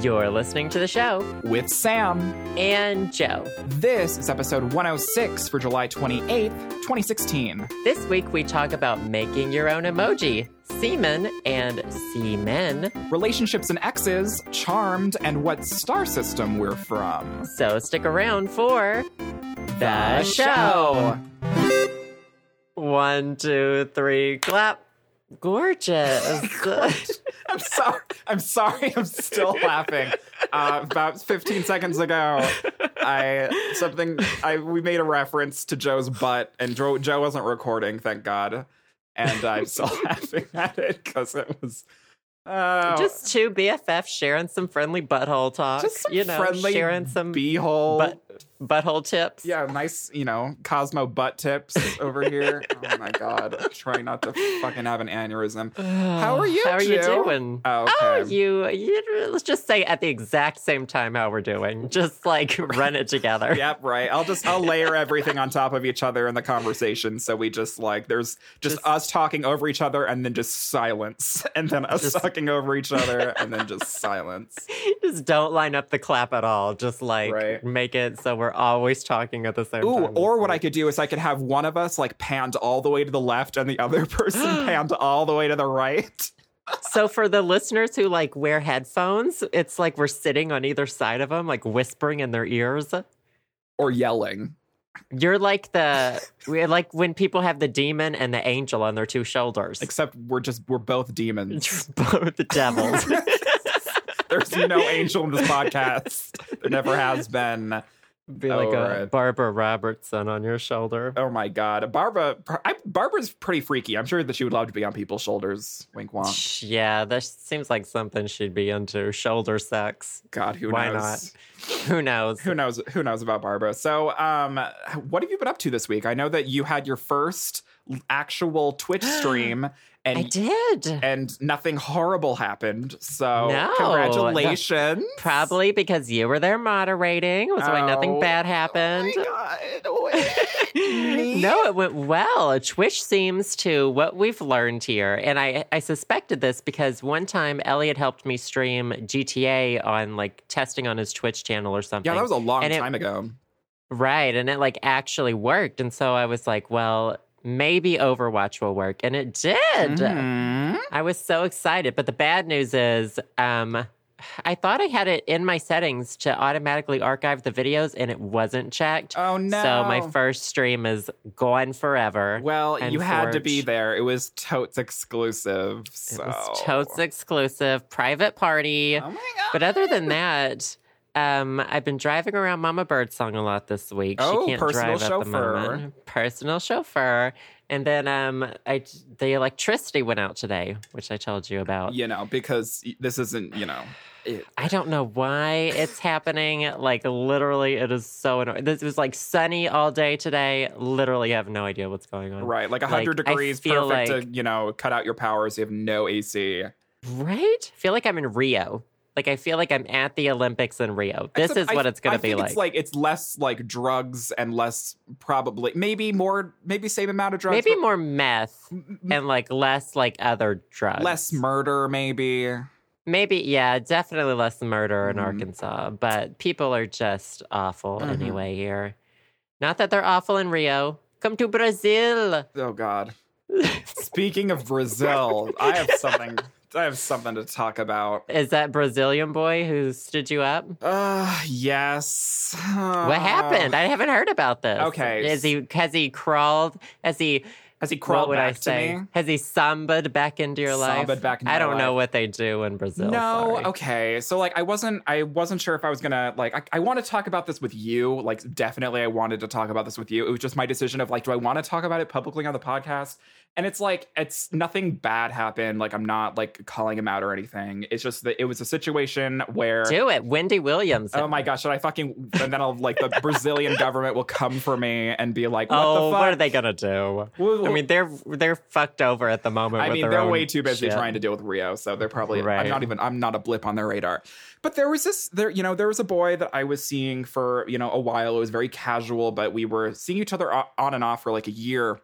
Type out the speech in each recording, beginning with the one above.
You're listening to the show with Sam. and Joe. This is episode 106 for July 28th, 2016. This week we talk about making your own emoji, semen and sea men. Relationships and exes, charmed, and what star system we're from. So stick around for The show. One, two, three, clap. Gorgeous. Good. I'm sorry. I'm sorry. I'm still laughing. Uh, about 15 seconds ago, I something I we made a reference to Joe's butt, and Joe Joe wasn't recording, thank God, and I'm still laughing at it because it was. Uh, Just two BFF sharing some friendly butthole talk. just some you know, friendly sharing some beehole. butt, butthole tips. yeah, nice, you know, Cosmo butt tips over here. oh my god, trying not to fucking have an aneurysm. How are you, How are you doing? Oh, oh okay. Oh, you, you. Let's just say at the exact same time how we're doing. Just like run it together. Yep, right. I'll just I'll layer everything on top of each other in the conversation, so we just like there's just, Just- us talking over each other and then just silence, and then us Just- talking over each other and then just silence. Just don't line up the clap at all. Just like Right. make it so we're always talking at the same Ooh, time. or what I could do is I could have one of us like panned all the way to the left and the other person panned all the way to the right. so for the listeners who like wear headphones, it's like we're sitting on either side of them, like whispering in their ears. Or yelling. You're like the we're like when people have the demon and the angel on their two shoulders. Except we're just we're both demons. Both the devils. There's no angel in this podcast. There never has been. Be oh, like Oh, a right. Barbara Robertson on your shoulder. Oh my god, Barbara! I, Barbara's pretty freaky. I'm sure that she would love to be on people's shoulders. Wink, wink. Yeah, that seems like something she'd be into. Shoulder sex. God, who Why knows? Who knows? Who knows? Who knows about Barbara? So, um, what have you been up to this week? I know that you had your first actual Twitch stream, and I did. and nothing horrible happened. So, No. congratulations! Probably because you were there moderating. Was why nothing Oh. bad happened. Oh my God. No, it went well. Twitch seems to what we've learned here, and I I suspected this because one time Elliot helped me stream GTA on like testing on his Twitch channel or something. Yeah, that was a long And it- time ago. Right. And it like actually worked. And so I was like, well, maybe Overwatch will work. And it did. Mhm. I was so excited. But the bad news is, um, I thought I had it in my settings to automatically archive the videos and it wasn't checked. Oh no! So my first stream is gone forever. Well, you had to be there. It was totes exclusive. So. It was totes exclusive, private party. Oh my god! But other than that, um, I've been driving around Mama Birdsong a lot this week. Oh, she can't personal drive at the chauffeur. moment. Personal chauffeur. And then um, I the electricity went out today, which I told you about. you know, because this isn't, you know, it, I don't know why it's happening. Like literally, it is so annoying. This was like sunny all day today. Literally, have no idea what's going on. right, like Like, 100 I degrees, feel perfect like- to, you know, cut out your power so you have no AC. Right? feel like I'm in Rio. Like I feel like I'm at the Olympics in Rio. This Except is what I- it's going to be like. It's like it's less like drugs and less probably maybe more maybe same amount of drugs. Maybe more meth and like less like other drugs. less murder, maybe. Maybe, yeah, definitely less murder in Mhm. Arkansas, but people are just awful Mhm. anyway here. Not that they're awful in Rio. Come to Brazil. Oh God. Speaking of Brazil, I have something. I have something to talk about. Is that Brazilian boy who stood you up? Uh, yes. What happened? I haven't heard about this. Okay. Is he has he crawled? Has he Has he what crawled would back I say? to me? Has he samba'd back into your life? Samba'd back into I my don't know life. what they do in Brazil. No, sorry. okay. So like I wasn't I wasn't sure if I was gonna like I, I want to talk about this with you. Like definitely I wanted to talk about this with you. It was just my decision of like, do I want to talk about it publicly on the podcast? And it's like it's nothing bad happened. Like I'm not like calling him out or anything. It's just that it was a situation where Do it. Wendy Williams. Oh my gosh, should I fucking and then I'll like the Brazilian government will come for me and be like, what oh, the fuck? what are they gonna do? Well, I mean, they're they're fucked over at the moment. I mean, they're way too busy shit. trying to deal with Rio, so they're probably. Right. I'm not even. I'm not a blip on their radar. But there was this. There, you know, there was a boy that I was seeing for you know a while. It was very casual, but we were seeing each other on and off for like a year.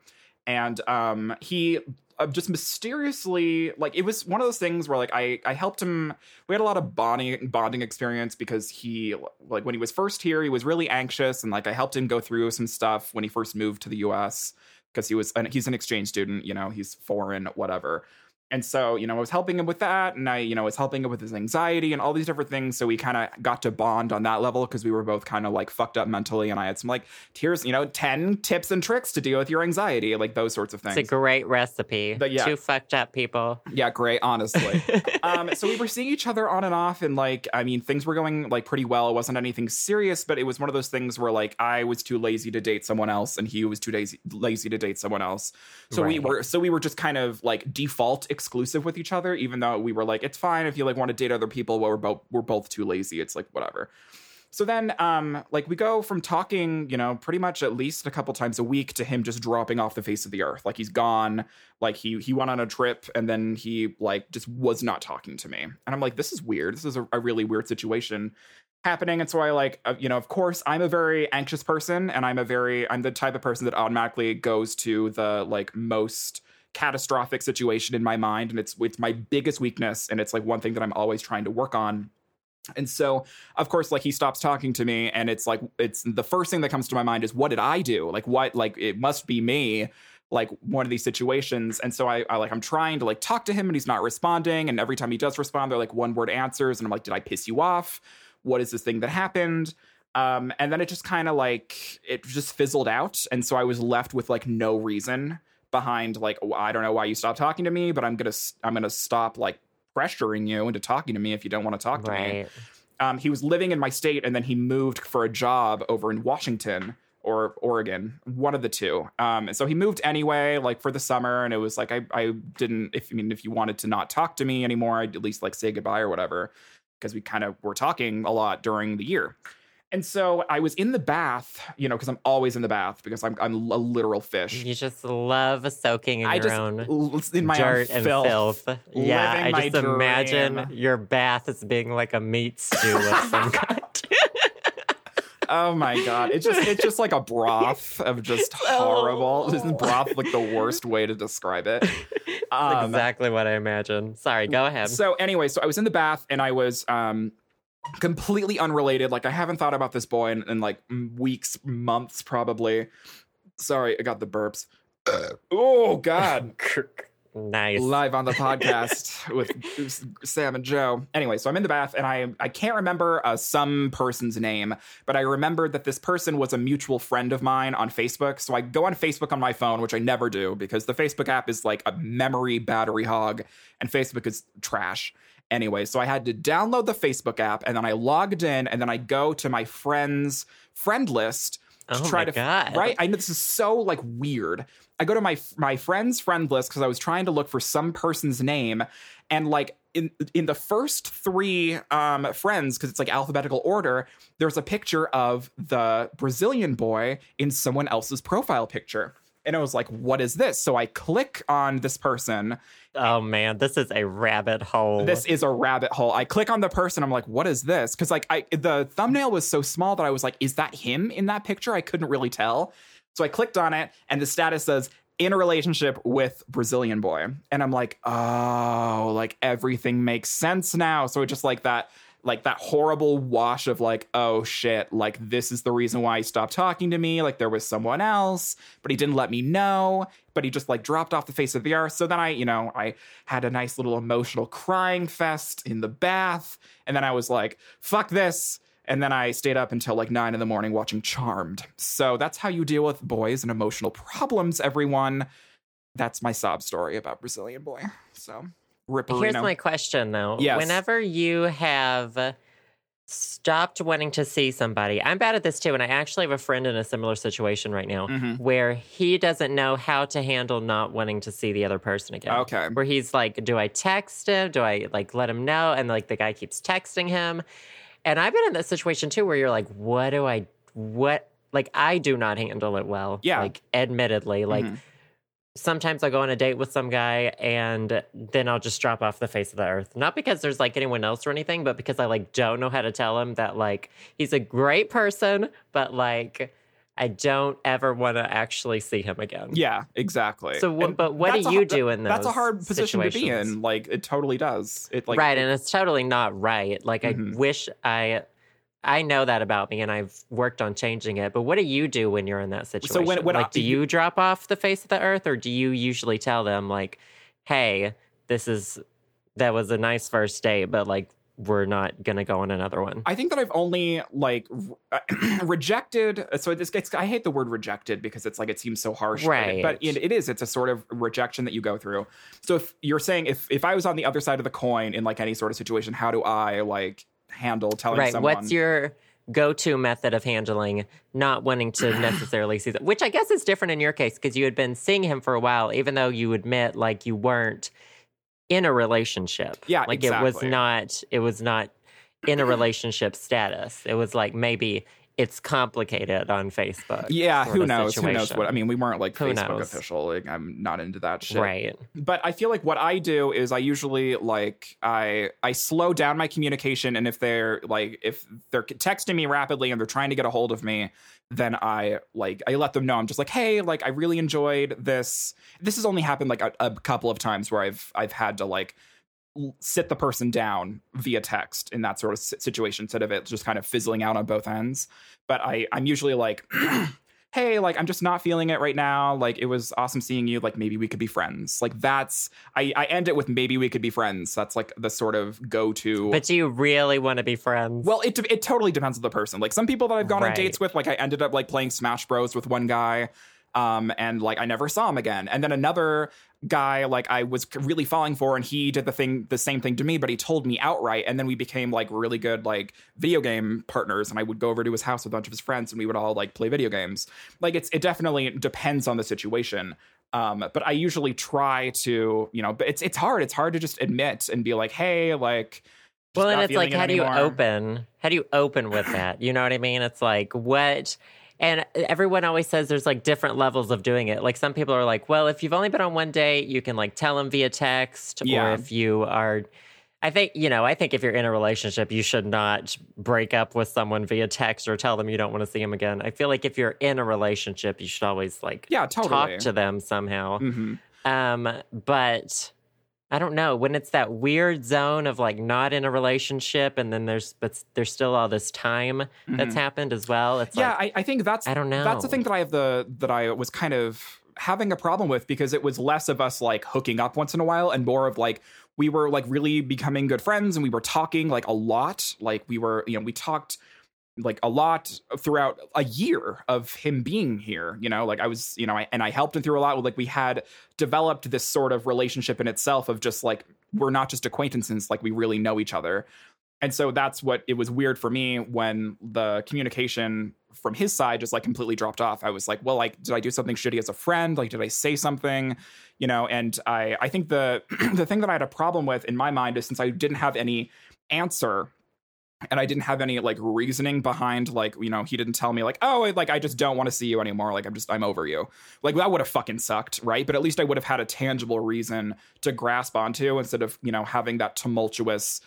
And um, he uh, just mysteriously like it was one of those things where like I I helped him. We had a lot of bonding bonding experience because he like when he was first here, he was really anxious and like I helped him go through some stuff when he first moved to the U.S. because he was and he's an exchange student. You know, he's foreign, whatever. And so, you know, I was helping him with that. And I, you know, was helping him with his anxiety and all these different things. So we kind of got to bond on that level because we were both kind of like fucked up mentally. And I had some like, here's, you know, 10 tips and tricks to deal with your anxiety, like those sorts of things. It's a great recipe. But yeah. Two fucked up people. Yeah, great, honestly. um, so we were seeing each other on and off. And like, I mean, things were going like pretty well. It wasn't anything serious, but it was one of those things where like I was too lazy to date someone else and he was too lazy, lazy to date someone else. So we were, so we were just kind of like default exclusive with each other, even though we were like, it's fine if you like want to date other people, but we're both we're both too lazy. It's like whatever. So then, um, like we go from talking, you know, pretty much at least a couple times a week to him just dropping off the face of the earth. Like he's gone. Like he he went on a trip and then he like just was not talking to me. And I'm like, this is weird. This is a, a really weird situation happening. And so I like, uh, you know, of course, I'm a very anxious person, and I'm a very I'm the type of person that automatically goes to the like most catastrophic situation in my mind and it's it's my biggest weakness and it's like one thing that I'm always trying to work on and so, of course, like he stops talking to me, and it's like it's the first thing that comes to my mind is what did I do? Like what? Like it must be me. Like one of these situations, and so I, I like I'm trying to like talk to him, and he's not responding. And every time he does respond, they're like one word answers, and I'm like, did I piss you off? What is this thing that happened? Um, and then it just kind of like it just fizzled out, and so I was left with like no reason behind like oh, I don't know why you stopped talking to me, but I'm gonna I'm gonna stop like pressuring you into talking to me if you don't want to talk to me um, he was living in my state and then he moved for a job over in Washington or Oregon, one of the two. Um, and so he moved anyway, like for the summer. And it was like, I, I didn't, if I mean, if you wanted to not talk to me anymore, I'd at least like say goodbye or whatever, because we kind of were talking a lot during the year. And so I was in the bath, you know, because I'm always in the bath because I'm, I'm a literal fish. You just love soaking in I your just own in my dirt own and filth. filth. Yeah, I just imagine your bath as being like a meat stew of some kind. Oh my god! It's just it's just like a broth of just horrible. This is broth like the worst way to describe it. Um, exactly what I imagine. Sorry, go ahead. So anyway, so I was in the bath and I was um completely unrelated. Like I haven't thought about this boy in, in like weeks, months, probably. Sorry, I got the burps. oh God! nice. live on the podcast with Sam and Joe. Anyway, so I'm in the bath and I I can't remember uh, some person's name, but I remembered that this person was a mutual friend of mine on Facebook. So I go on Facebook on my phone, which I never do because the Facebook app is like a memory battery hog and Facebook is trash. Anyway, so I had to download the Facebook app and then I logged in and then I go to my friends friend list to Oh try my to God. right. I know this is so like weird. I go to my my friend's friend list because I was trying to look for some person's name, and like in in the first three um, friends because it's like alphabetical order. There's a picture of the Brazilian boy in someone else's profile picture, and I was like, "What is this?" So I click on this person. Oh man, this is a rabbit hole. This is a rabbit hole. I click on the person. I'm like, "What is this?" Because like I the thumbnail was so small that I was like, "Is that him in that picture?" I couldn't really tell. So I clicked on it, and the status says in a relationship with Brazilian boy, and I'm like, "Oh, like everything makes sense now." So it just like that, like that horrible wash of like, "Oh shit!" Like this is the reason why he stopped talking to me. Like there was someone else, but he didn't let me know. But he just like dropped off the face of the earth. So then I, you know, I had a nice little emotional crying fest in the bath, and then I was like, "Fuck this." And then I stayed up until like nine in the morning watching Charmed. So that's how you deal with boys and emotional problems, everyone. That's my sob story about Brazilian boy. So Ripperino. Here's my question though. Yes. Whenever you have stopped wanting to see somebody, I'm bad at this too, and I actually have a friend in a similar situation right now Mhm. where he doesn't know how to handle not wanting to see the other person again. Okay. Where he's like, do I text him? Do I like let him know? And like the guy keeps texting him. And I've been in that situation too where you're like, what do I what like I do not handle it well. Yeah. Like admittedly. Like Mhm. Sometimes I'll go on a date with some guy and then I'll just drop off the face of the earth. Not because there's like anyone else or anything, but because I like don't know how to tell him that like he's a great person, but like I don't ever want to actually see him again. Yeah, exactly. So, but what do you hard- do in those? That's a hard position to be in. Like it totally does. It like right, and it's totally not right. Like Mhm. I wish I. I know that about me, and I've worked on changing it. But what do you do when you're in that situation? when- when like, I- do you drop off the face of the earth, or do you usually tell them like, "Hey, this is that was a nice first date, but like we're not gonna go on another one." I think that I've only like re- rejected. So this gets. I hate the word rejected because it's like it seems so harsh, but- Right. But it, it is. It's a sort of rejection that you go through. So if you're saying if if I was on the other side of the coin in like any sort of situation, how do I like handle telling right. someone? What's your go-to method of handling not wanting to necessarily see that? Which I guess is different in your case because you had been seeing him for a while, even though you admit like you weren't in a relationship. Yeah, like it was not. It was not in a relationship status. It was like maybe it's complicated on Facebook. yeah, who knows? Who knows what? I mean, we weren't like Who Facebook knows? official. Like, I'm not into that shit. Right. but i feel like what i do is i usually like i i slow down my communication and if they're like if they're texting me rapidly and they're trying to get a hold of me then i like i let them know i'm just like hey like i really enjoyed this this has only happened like a, a couple of times where i've i've had to like sit the person down via text in that sort of situation instead of it just kind of fizzling out on both ends. But i i'm usually like hey like i'm just not feeling it right now. Like it was awesome seeing you. Like maybe we could be friends. Like that's i i end it with maybe we could be friends. That's like the sort of go-to But do you really want to be friends? well it, it totally depends on the person. Like some people that i've gone on dates with like i ended up like playing smash bros with one guy um and like i never saw him again and then another guy like i was really falling for and he did the thing the same thing to me but he told me outright and then we became like really good like video game partners and i would go over to his house with a bunch of his friends and we would all like play video games like it's it definitely depends on the situation um but i usually try to you know but it's it's hard it's hard to just admit and be like hey like well, and it's like, it how do you open? How do you open with that? You know what I mean? It's like, what? And everyone always says there's like different levels of doing it. Like some people are like, well, if you've only been on one date, you can like tell them via text. Yeah. Or if you are, I think, you know, I think if you're in a relationship, you should not break up with someone via text or tell them you don't want to see them again. I feel like if you're in a relationship, you should always like yeah totally talk to them somehow. hmm Um, but I don't know when it's that weird zone of like not in a relationship, and then there's but there's still all this time that's happened as well. It's Mm-hmm. yeah like I, I think that's I don't know. that's the thing that i have the that i was kind of having a problem with because it was less of us like hooking up once in a while and more of like we were like really becoming good friends and we were talking like a lot like we were you know we talked like a lot throughout a year of him being here you know? Like i was you know I, and i helped him through a lot. Like we had developed this sort of relationship in itself of just like we're not just acquaintances like we really know each other. And so that's what it was weird for me when the communication from his side just like completely dropped off. I was like well like did i do something shitty as a friend? Like did i say something? You know and i i think the the thing that i had a problem with in my mind is since i didn't have any answer and I didn't have any like reasoning behind like you know he didn't tell me like oh like I just don't want to see you anymore. Like I'm just I'm over you. Like that would have fucking sucked right? But at least I would have had a tangible reason to grasp onto instead of you know having that tumultuous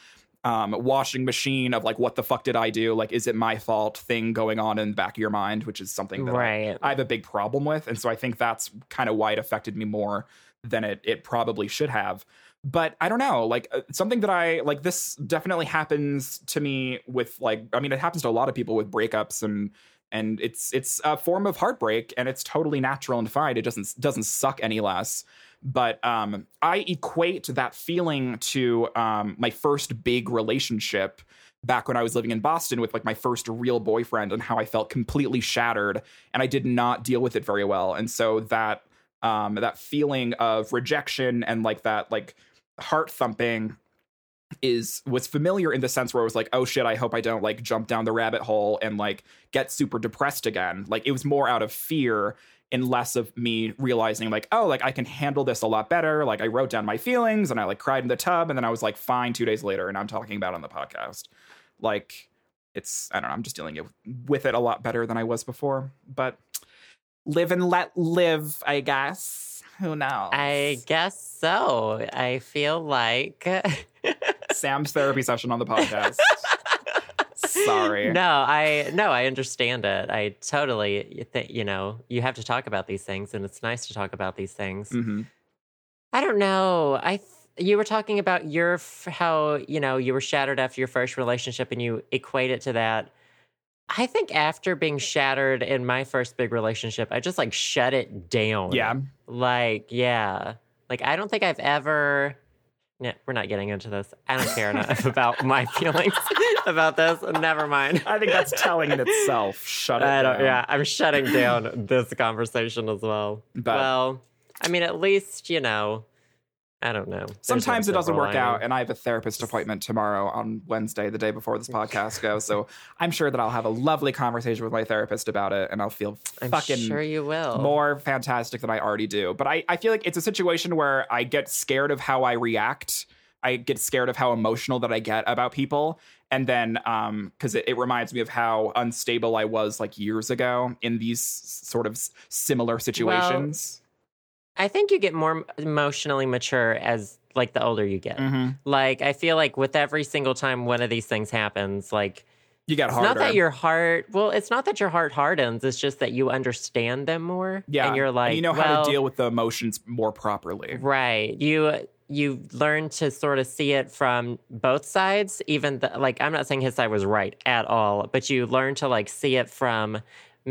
um washing machine of like what the fuck did I do? Like is it my fault? thing going on in the back of your mind which is something that I- I have a big problem with. And so I think that's kind of why it affected me more than it, it probably should have. But I don't know, like uh, something that I like this definitely happens to me with like I mean it happens to a lot of people with breakups and and it's it's a form of heartbreak and it's totally natural and fine. It doesn't doesn't suck any less. But um I equate that feeling to um my first big relationship back when I was living in Boston with like my first real boyfriend and how I felt completely shattered and I did not deal with it very well. And so that um that feeling of rejection and like that like heart thumping is was familiar in the sense where it was like oh shit I hope I don't like jump down the rabbit hole and like get super depressed again. Like it was more out of fear and less of me realizing like oh like I can handle this a lot better. Like I wrote down my feelings and I like cried in the tub and then I was like fine 2 days later and I'm talking about on the podcast like it's I don't know, I'm just dealing it- with it a lot better than I was before. But live and let live, I guess. Who knows? I guess so. I feel like Sam's therapy session on the podcast. sorry. No, I no, I understand it. I totally think you know you have to talk about these things, and it's nice to talk about these things. hmm I don't know. I th- you were talking about your f- how you know you were shattered after your first relationship, and you equate it to that. I think after being shattered in my first big relationship, I just like shut it down. Yeah. Like, yeah. Like, I don't think I've ever. Yeah, we're not getting into this. I don't care enough about my feelings about this. Never mind. I think that's telling in itself. Shut it I don't, down. yeah, I'm shutting down this conversation as well. But- well, I mean, at least, you know, I don't know. There's Sometimes it doesn't work out, and I have a therapist appointment tomorrow on Wednesday, the day before this podcast goes. So I'm sure that I'll have a lovely conversation with my therapist about it, and I'll feel I'm fucking sure you will. more fantastic than I already do. But I, I feel like it's a situation where I get scared of how I react. I get scared of how emotional that I get about people. And then, um, because it, it reminds me of how unstable I was like years ago in these sort of similar situations. I think you get more emotionally mature as like the older you get. Mhm. Like I feel like with every single time one of these things happens, like You it's harder. not that your heart. Well, it's not that your heart hardens. It's just that you understand them more. yeah, and you're like, you know how well, to deal with the emotions more properly. Right. You you learn to sort of see it from both sides. Even the, like I'm not saying his side was right at all, but you learn to like see it from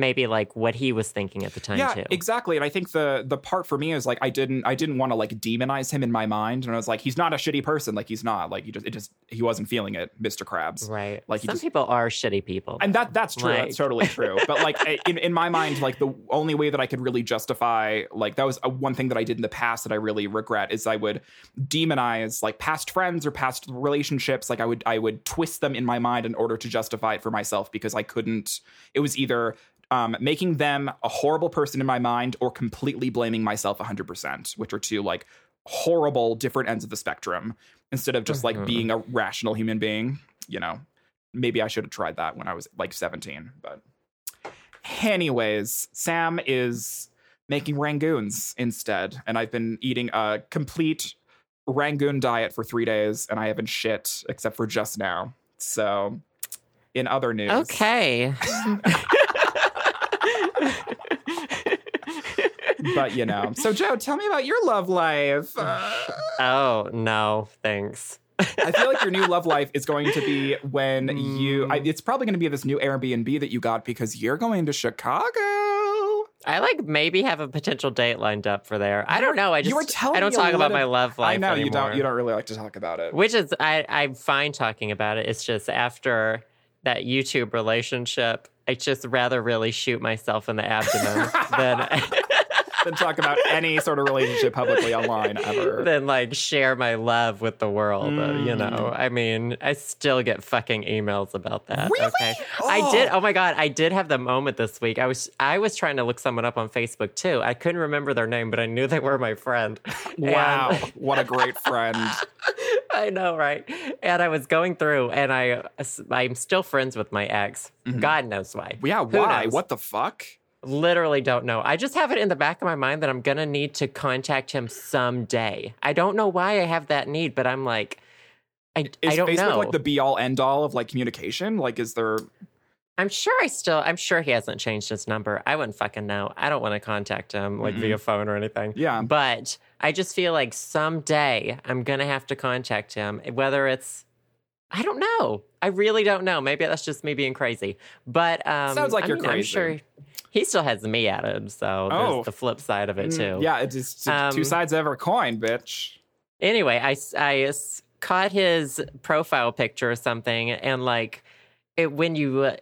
maybe like what he was thinking at the time yeah too. exactly and i think the the part for me is like i didn't i didn't want to like demonize him in my mind and i was like he's not a shitty person like he's not like he just it just he wasn't feeling it mr krabs Right. Like, some just- people are shitty people. and that that's true Like- that's totally true but like in, in my mind like the only way that i could really justify like that was a, one thing that i did in the past that i really regret is i would demonize like past friends or past relationships like i would i would twist them in my mind in order to justify it for myself because i couldn't it was either um, making them a horrible person in my mind or completely blaming myself 100% which are two like horrible different ends of the spectrum instead of just like being a rational human being you know maybe I should have tried that when I was like 17. But, anyways, Sam is making rangoons instead. And I've been eating a complete rangoon diet for three days, and I haven't shit except for just now. So, in other news. okay. But, you know. So, Joe, tell me about your love life. Uh, oh no, thanks. I feel like your new love life is going to be when you. I, Mm. it's probably going to be this new Airbnb that you got because you're going to Chicago. I like maybe have a potential date lined up for there. I don't know. I just you just were telling I don't talk about little- my love life. I know you don't. anymore. You don't really like to talk about it. Which is I I'm fine talking about it. It's just after that YouTube relationship, I just rather really shoot myself in the abdomen than Than talk about any sort of relationship publicly online ever. than like share my love with the world. uh, you Mm. know, I mean, I still get fucking emails about that. Really? Okay, I did. Oh my god, I did have the moment this week. I was I was trying to look someone up on Facebook too. I couldn't remember their name, but I knew they were my friend. Wow, And- what a great friend. I know, right? And I was going through, and I I'm still friends with my ex. God knows why. Mm-hmm. Yeah, Who why? knows? What the fuck? Literally don't know. I just have it in the back of my mind that I'm gonna need to contact him someday. I don't know why I have that need, but I'm like, I, Is I don't Facebook know. like the be all end all of like communication? Like, is there? I'm sure I still. I'm sure he hasn't changed his number. I wouldn't fucking know. I don't want to contact him like Mhm. via phone or anything. Yeah. But I just feel like someday I'm gonna have to contact him, whether it's I don't know. I really don't know. Maybe that's just me being crazy. But um, Sounds like I you're mean, I'm crazy. sure he still has me added, so Oh. there's the flip side of it too. Mm, Yeah, it's just two Um, sides of every coin, bitch. Anyway, I I caught his profile picture or something, and like it when you.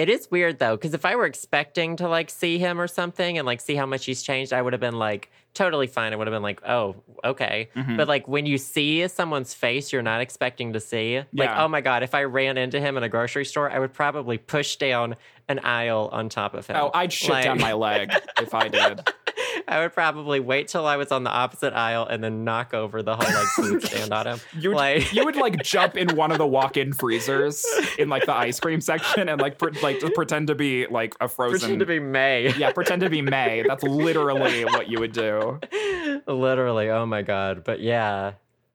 It is weird though, because if I were expecting to like see him or something and like see how much he's changed, I would have been like totally fine. I would have been like, oh, okay. Mhm. But like when you see someone's face you're not expecting to see, like, oh my God, if I ran into him in a grocery store, I would probably push down an aisle on top of him. Oh, I'd shit Like- down my leg if I did. I would probably wait till I was on the opposite aisle and then knock over the whole like food stand on him. You would, like, you would like jump in one of the walk-in freezers in like the ice cream section and like pre- like pretend to be like a frozen. pretend to be May. yeah, pretend to be May. That's literally what you would do. Literally. Oh my God. But yeah,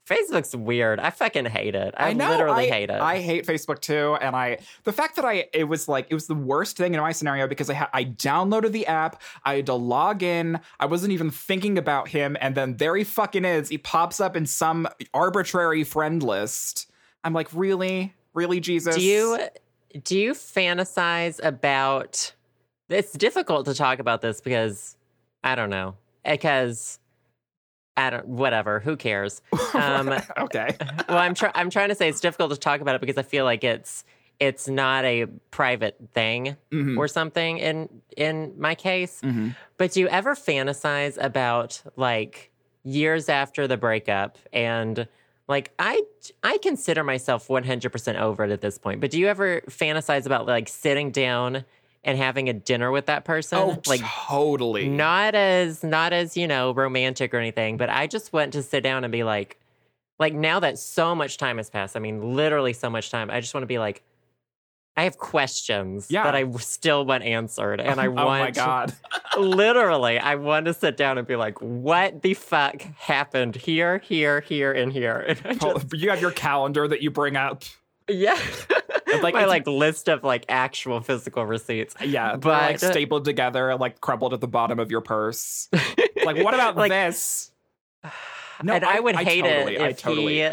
Facebook's weird. I fucking hate it. I, I know, literally I, hate it. I hate Facebook too, and I the fact that I it was like it was the worst thing in my scenario because I ha- I downloaded the app, I had to log in, I wasn't even thinking about him, and then there he fucking is. He pops up in some arbitrary friend list. I'm like, really, really, Jesus? do you do you fantasize about? It's difficult to talk about this because I don't know because I don't whatever. Who cares? Um, okay. well, I'm trying. I'm trying to say it's difficult to talk about it because I feel like it's it's not a private thing Mhm. or something in in my case. Mhm. But do you ever fantasize about like years after the breakup and like I I consider myself 100% over it at this point. But do you ever fantasize about like sitting down and having a dinner with that person? Oh, like totally. not as not as, you know, romantic or anything, but I just want to sit down and be like like now that so much time has passed, I mean literally so much time, I just want to be like I have questions Yeah. that I still want answered and I want oh my god. literally I want to sit down and be like what the fuck happened here, here, here and here. And just, you have your calendar that you bring up. yeah. Like, My like list of like actual physical receipts. Uh, yeah, But- like stapled together, like crumpled at the bottom of your purse. like, what about Like- this? No, and I, I- would I hate totally- it I if totally- he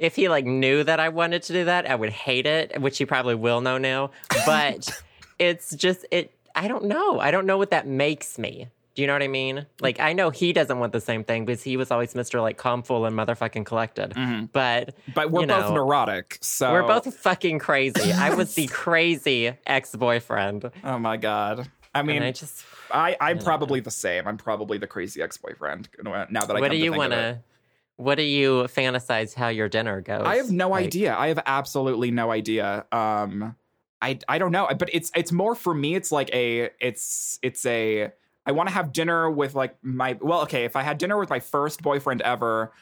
if he like knew that I wanted to do that. I would hate it, which he probably will know now. But it's just it. I don't know. I don't know what that makes me. Do you know what I mean? Like I know he doesn't want the same thing because he was always Mister like calm, full, and motherfucking collected. Mhm. But But we're you both neurotic, so we're both fucking crazy. I was the crazy ex boyfriend. Oh my god! I mean, and I just I I'm probably the same. I'm probably the crazy ex boyfriend. Now that I what do you want to? What do you fantasize how your dinner goes? I have no Like, idea. I have absolutely no idea. Um, I I don't know, but it's it's more for me. It's like a it's it's a. I want to have dinner with like my well, okay. If I had dinner with my first boyfriend ever,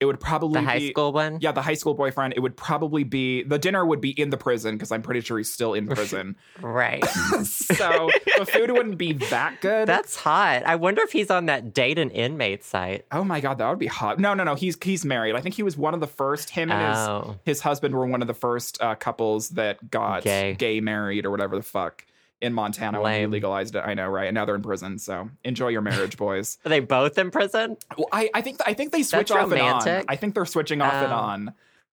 it would probably The high be, school one. Yeah, the high school boyfriend. It would probably be the dinner would be in the prison because I'm pretty sure he's still in prison. Right. so the food wouldn't be that good. That's hot. I wonder if he's on that date and inmate site. oh my god, that would be hot. No, no, no. He's he's married. I think he was one of the first. Him and his Oh, his husband were one of the first uh, couples that got Gay. married or whatever the fuck in Montana when they legalized it. I know, right? And now they're in prison. So enjoy your marriage, boys. are they both in prison? well, I, I think I think they switch That's off and on. I think they're switching off and Oh. on.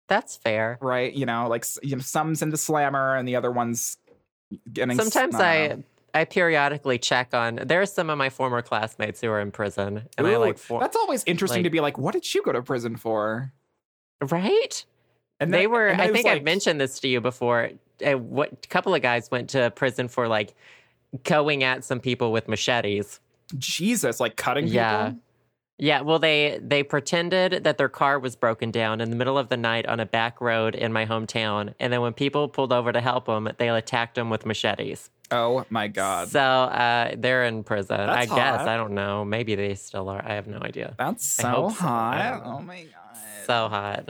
That's fair. Right? You know, like you know, some's into slammer and the other one's getting. Sometimes I. I periodically check on. There are some of my former classmates who are in prison, and I like for, that's always interesting like- to be like, what did you go to prison for? right. And they were. and I was think I've mentioned this to you before. A what couple of guys went to prison for like going at some people with machetes. Jesus, like cutting people. Yeah. Yeah, well they they pretended that their car was broken down in the middle of the night on a back road in my hometown, and then when people pulled over to help them, they attacked them with machetes. Oh my god. So uh, they're in prison. I That's guess hot. I don't know. Maybe they still are. I have no idea. That's so. Hot. Oh my god. So hot.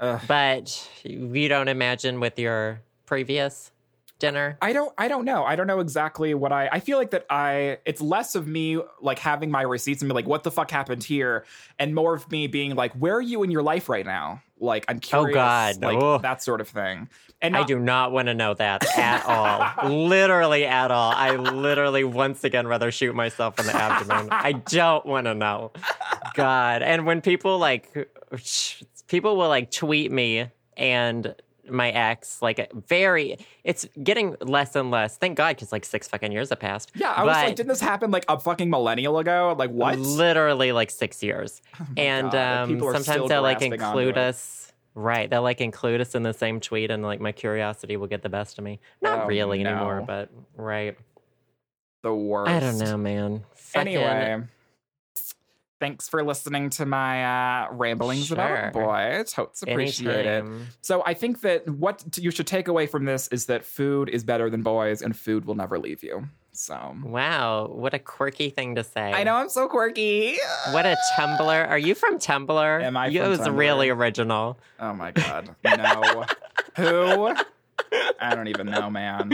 Ugh. But you don't imagine with your previous dinner. I don't I don't know. I don't know exactly what I I feel like that I it's less of me like having my receipts and be like what the fuck happened here and more of me being like where are you in your life right now? Like I'm oh, curious Oh, God. like Oh. that sort of thing. And I do not want to know that at all. literally at all. I literally once again rather shoot myself in the abdomen. I don't want to know. God. And when people like people will like tweet me and my ex like very it's getting less and less. Thank God cuz like 6 fucking years have passed. Yeah, I was like didn't this happen like a fucking millennial ago? Like what? Literally like 6 years. and God, um sometimes they'll like include us Right, they'll like include us in the same tweet, and like my curiosity will get the best of me. Not Oh, really anymore, but right. the worst. I don't know, man. Fucking- Anyway, thanks for listening to my uh, ramblings about Sure. it, boy. Totes appreciate it. So I think that what you should take away from this is that food is better than boys, and food will never leave you. So Wow, what a quirky thing to say. I know I'm so quirky. What a Tumblr. Are you from Tumblr? Am I It was Tumblr? really original. Oh my god, no. Who? I don't even know, man.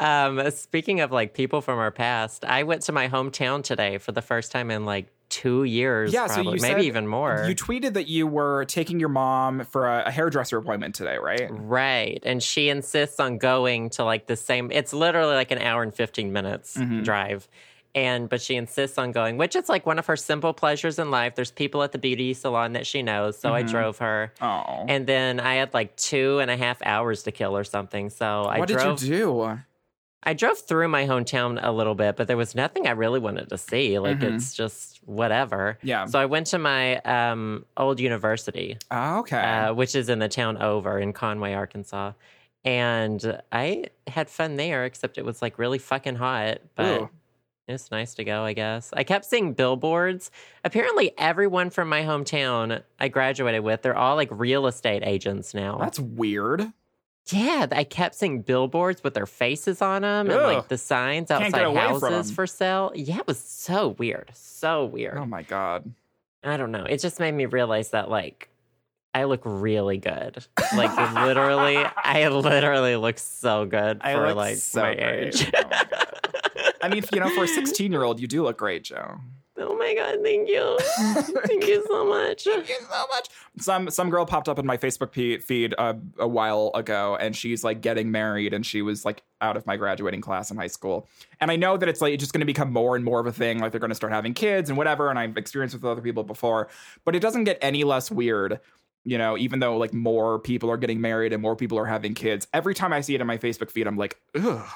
um, speaking of like people from our past, I went to my hometown today for the first time in like two years. Yeah, so probably, you maybe said even more. You tweeted that you were taking your mom for a, a hairdresser appointment today, right? Right. And she insists on going to like the same, it's literally like an hour and 15 minutes Mm-hmm. drive. And, but she insists on going, which is like one of her simple pleasures in life. There's people at the beauty salon that she knows. So I Mm-hmm. drove her. Oh. And then I had like two and a half hours to kill or something. So I drove. what drove. did you do? I drove through my hometown a little bit, but there was nothing I really wanted to see. Like Mhm. it's just whatever. Yeah. So I went to my um, old university, Oh, okay. uh, which is in the town over in Conway, Arkansas. And I had fun there, except it was like really fucking hot. But Ooh. It's nice to go, I guess. I kept seeing billboards. Apparently, everyone from my hometown I graduated with, they're all like real estate agents now. That's weird. Yeah, I kept seeing billboards with their faces on them and Ugh. like the signs Can't get outside away from houses 'em. for sale. Yeah, it was so weird. So weird. Oh my god. I don't know. It just made me realize that like I look really good. Like literally, I literally look so good I for look like so my great. age. Oh my God. I mean, you know, for a 16 year old, you do look great, Joe. oh my god, thank you. thank you so much. Thank you so much. Some some girl popped up in my Facebook feed uh, a while ago, and she's like getting married, and she was like out of my graduating class in high school. And I know that it's like it's just going to become more and more of a thing. Like they're going to start having kids and whatever. And I've experienced with other people before, but it doesn't get any less weird. You know, even though like more people are getting married and more people are having kids, every time I see it in my Facebook feed, I'm like, ugh,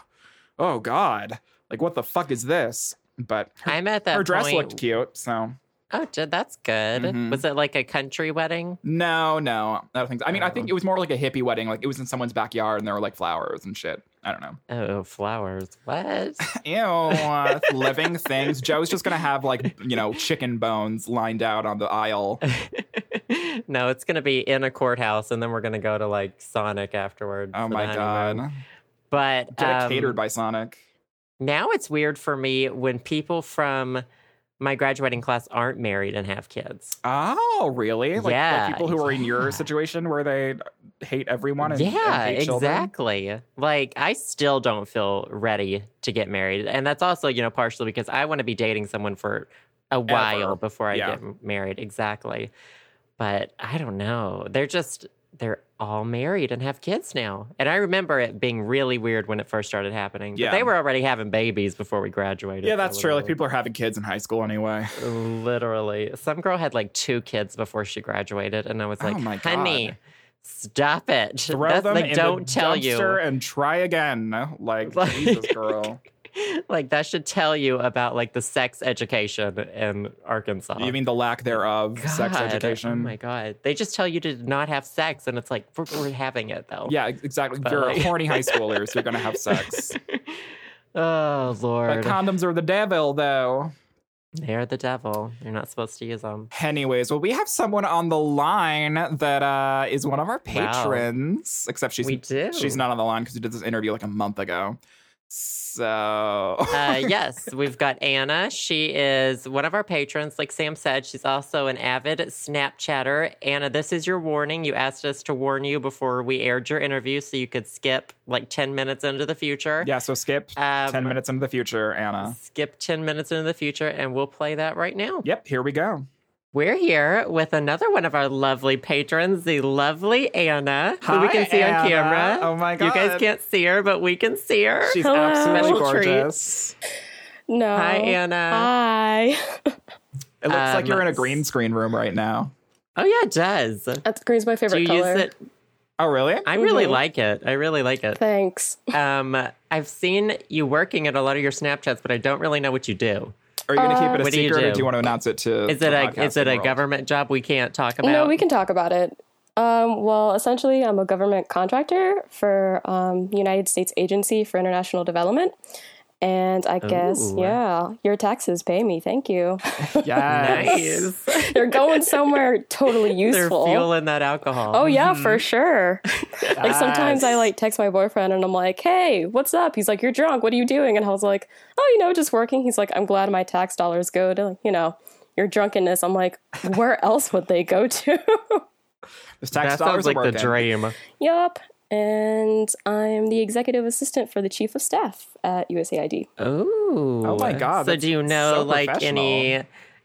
oh god, like what the fuck is this? But her, I'm at that her dress point. looked cute, so Oh, did that's good. Mhm. Was it like a country wedding? No, no, I don't think. So. I mean, I think Oh. it was more like a hippie wedding. Like it was in someone's backyard, and there were like flowers and shit. I don't know. Oh, flowers. What? Ew, uh, living things. Joe's just gonna have like you know chicken bones lined out on the aisle. no, it's gonna be in a courthouse, and then we're gonna go to like Sonic afterwards. Oh my honeymoon. god! But Get it um, catered by Sonic. Now it's weird for me when people from my graduating class aren't married and have kids. Oh, really? Like, like Yeah, people who are in your situation where they hate everyone. And, yeah, and hate children? exactly. Like I still don't feel ready to get married, and that's also you know partially because I want to be dating someone for a while before I Yeah. get married. Exactly, but I don't know. They're just they're all married and have kids now, and I remember it being really weird when it first started happening. But Yeah. they were already having babies before we graduated. Yeah, that's true. Like people are having kids in high school anyway. Literally. Some girl had like two kids before she graduated, and I was Oh like, my honey, stop it. Throw That's, them like, in don't the tell you. and try again. Like, Like- Jesus, girl. Like, that should tell you about like the sex education in Arkansas. You mean the lack thereof sex education? Oh my God. They just tell you to not have sex, and it's like, we're, we're having it though. Yeah, exactly. But, You're like- horny high schoolers. You're gonna have sex. oh, lord. but condoms are the devil, though. They're the devil. You're not supposed to use them. Anyways, well, we have someone on the line that uh, is one of our Wow. patrons. Except she's she's not on the line because we did this interview like a month ago. So uh, yes, we've got Anna. She is one of our patrons. Like Sam said, she's also an avid Snapchatter. Anna, this is your warning. You asked us to warn you before we aired your interview so you could skip like 10 minutes into the future. yeah, so skip Um, ten minutes into the future, Anna. Skip 10 minutes into the future, and we'll play that right now. Yep, here we go. We're here with another one of our lovely patrons, the lovely Anna, who we Hi, can see on Anna. camera. Oh my god! You guys can't see her, but we can see her. She's Hello. absolutely Special treat. gorgeous. No. Hi, Anna. Hi. It looks like Um, you're in a green screen room right now. Oh, yeah, it does. That's green's my Do favorite you color. use it? Oh, really? I really Mhm. like it. I really like it. Thanks. Um, I've seen you working at a lot of your Snapchats, but I don't really know what you do. Are you going to keep it a What do you secret, or do? do you want to announce it to? Is the it a is podcasting it a world? government job we can't talk about? No, we can talk about it. Um, well, essentially, I'm a government contractor for um, United States Agency for International Development. And I guess, Ooh. yeah, your taxes pay me. Thank you. Yes. Nice. They're going somewhere totally useful. They're useful. fueling that alcohol. Oh yeah, for mm-hmm. sure. like sometimes I like text my boyfriend and I'm like, "Hey, what's up?" He's like, "You're drunk. What are you doing?" And I was like, "Oh, you know, just working." He's like, "I'm glad my tax dollars go to you know your drunkenness." I'm like, "Where else would they go to?" This tax that dollars sounds like the dream. yup. And I'm the executive assistant for the chief of staff at USAID. Oh, Oh my God, So do you know so like any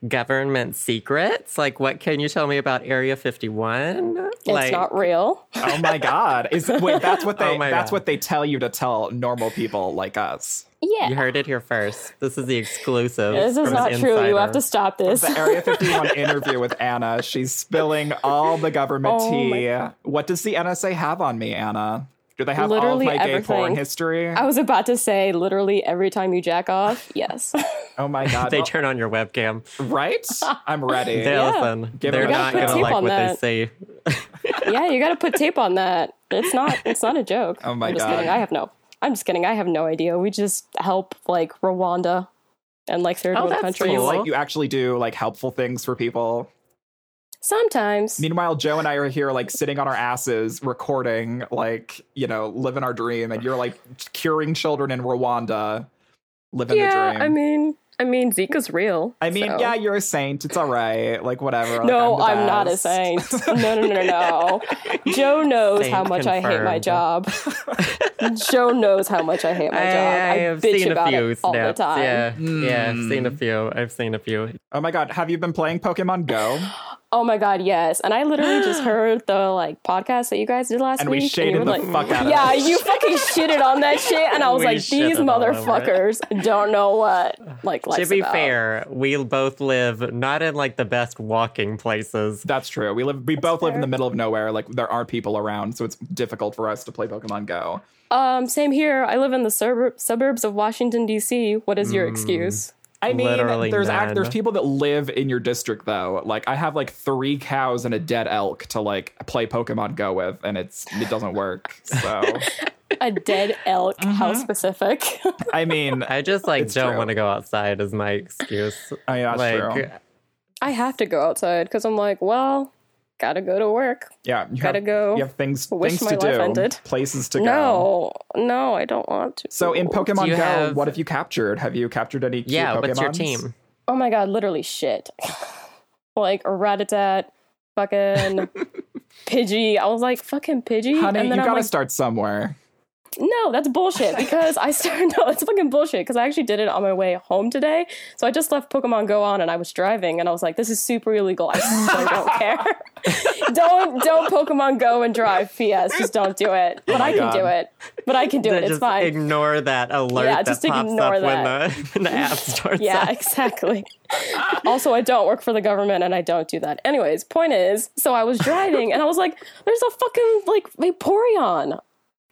government secrets? Like, what can you tell me about Area Fifty One? It's Like, not real. Oh my god! Is wait, that's what they Oh my that's God. what they tell you to tell normal people like us. Yeah. you heard it here first. This is the exclusive. this is not an true. You have to stop this. The Area 51 interview with Anna. She's spilling all the government Oh tea. What does the NSA have on me, Anna? Do they have Literally all of my gay porn history? I was about to say literally every time you jack off, yes. oh my god! They turn on your webcam. right? I'm ready. They Yeah. listen. Give They're not gonna like what that. they say. yeah, you got to put tape on that. It's not it's not a joke. Oh my I'm just God. kidding. I have no. I'm just kidding. I have no idea. We just help like Rwanda and like third Oh, world that's countries. cool. Like you actually do like helpful things for people. Sometimes. Meanwhile, Joe and I are here like sitting on our asses recording, like, you know, living our dream, and you're like curing children in Rwanda, living the yeah, dream. I mean, I mean, Zika's real. I mean, so- yeah, you're a saint. It's all right. Like, whatever. Like, No, the I'm, not a saint. No, no, no, no, no. Joe knows Saint how much I hate my job. Joe knows how much I hate my I, job. I, I have bitch seen a few it all the time. Yeah, yeah, I've seen a Mm. few. I've seen a few. oh my god, have you been playing Pokemon Go? Oh my god, yes. And I literally just heard the like podcast that you guys did last And week. we you shaded were the like, fuck out of Yeah, it. you fucking shitted on that shit, and I was We like, these shitted all over it. motherfuckers don't know what like to life's be about. fair, we both live not in like the best walking places. That's true. We live. We both live in the middle of nowhere. Like, there are people around, so it's difficult for us to play Pokemon Go. Um, same here. I live in the suburb- suburbs of Washington D.C. What is your excuse? I mean, Literally there's act, there's people that live in your district though. Like, I have like three cows and a dead elk to like play Pokemon Go with, and it's it doesn't work. So, A dead elk? How mm-hmm. specific? I mean, I just like don't want to go outside is my excuse. Oh, yeah, that's like true. I have to go outside because I'm like, well, gotta go to work. yeah, you gotta have, go. You have things Wish things my to life do, ended. places to go. No, no, I don't want to. So in Pokemon Go, have- what have you captured? Have you captured any? Cute yeah, what's your team? Oh my god, literally shit. like a Rattata, fucking Pidgey. I was like, fucking Pidgey. Honey, and you I'm gotta like, start somewhere. No, that's bullshit because I started, no, it's fucking bullshit because I actually did it on my way home today. So I just left Pokemon Go on and I was driving and I was like, this is super illegal. I so don't care. don't, don't Pokemon Go and drive. P.S. Just don't do it. But oh I can God. do it. But I can do it. It's just fine. ignore that alert Yeah, that just pops ignore up when that. the, when the app starts. Yeah, up. exactly. also, I don't work for the government and I don't do that. Anyways, point is, so I was driving and I was like, there's a fucking like Vaporeon.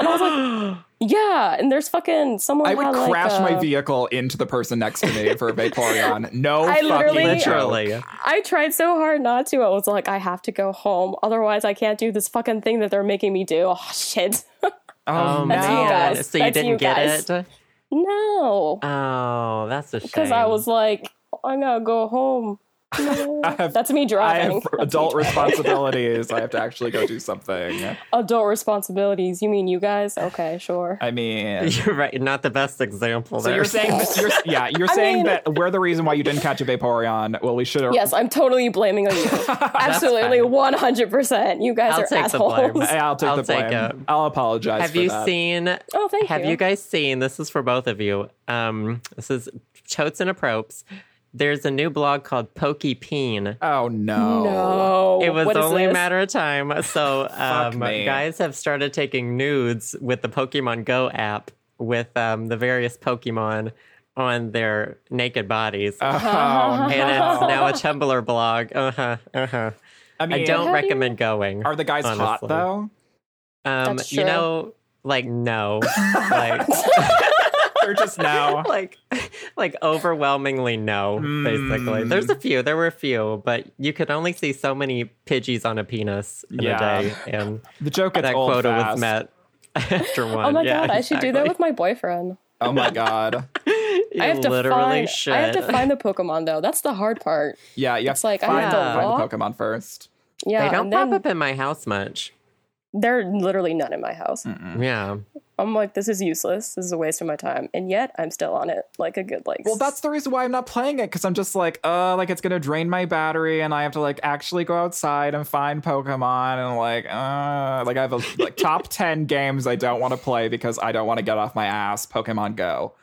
And I was like, yeah, and there's fucking someone I would had, like, crash my uh, vehicle into the person next to me for a Vaporeon. No I literally- joke. literally. I tried so hard not to. I was like, I have to go home. Otherwise, I can't do this fucking thing that they're making me do. Oh, shit. Oh, Oh That's you no. man! So you That's didn't you get guys. it? no. Oh, that's a shame. Because I was like, I gotta go home. No. I have- That's me I driving. have That's adult responsibilities. I have to actually go do something. Adult responsibilities. You mean you guys? Okay, sure. I mean, You're right. Not the best example so there. you're saying this, you're, yeah, you're I saying mean- that we're the reason why you didn't catch a Vaporeon. Well, we should have. Yes, I'm totally blaming on you. Absolutely, 100%. You guys I'll are take the assholes. blame. I'll take I'll the take blame. it. I'll apologize. Have for you that. Oh, seen? thank Have you. you guys seen? This is for both of you. Um, this is Totes and Apropes. There's a new blog called PokePeen. Oh no! No. It was What is only a matter of time. So um, guys have started taking nudes with the Pokemon Go app with um, the various Pokemon on their naked bodies. Oh, and it's now a Tumblr blog. Uh huh. Uh huh. I mean, I don't How do you- recommend going. Are the guys hot though? Um, That's you know, like no, like They're just now. like like overwhelmingly no. Basically, Hmm. there's a few. There were a few, but you could only see so many Pidgeys on a penis in Yeah. a day, and The joke gets that old quota fast. was met after one. Oh my Yeah, god, I should do that with my boyfriend. Oh my god. You I have to literally find should. I have to find the Pokemon though. That's the hard part. Yeah, you have It's to like, I find, have to find the. Pokemon first. Yeah, they don't and then, pop up in my house much. There are literally none in my house. Mm-mm. Yeah. I'm like, this is useless. This is a waste of my time. And yet I'm still on it like a good like Well, that's the reason why I'm not playing it because I'm just like, uh, like it's gonna drain my battery, and I have to like actually go outside and find Pokemon, and like, uh, like I have a like top ten games I don't want to play because I don't want to get off my ass. Pokemon Go.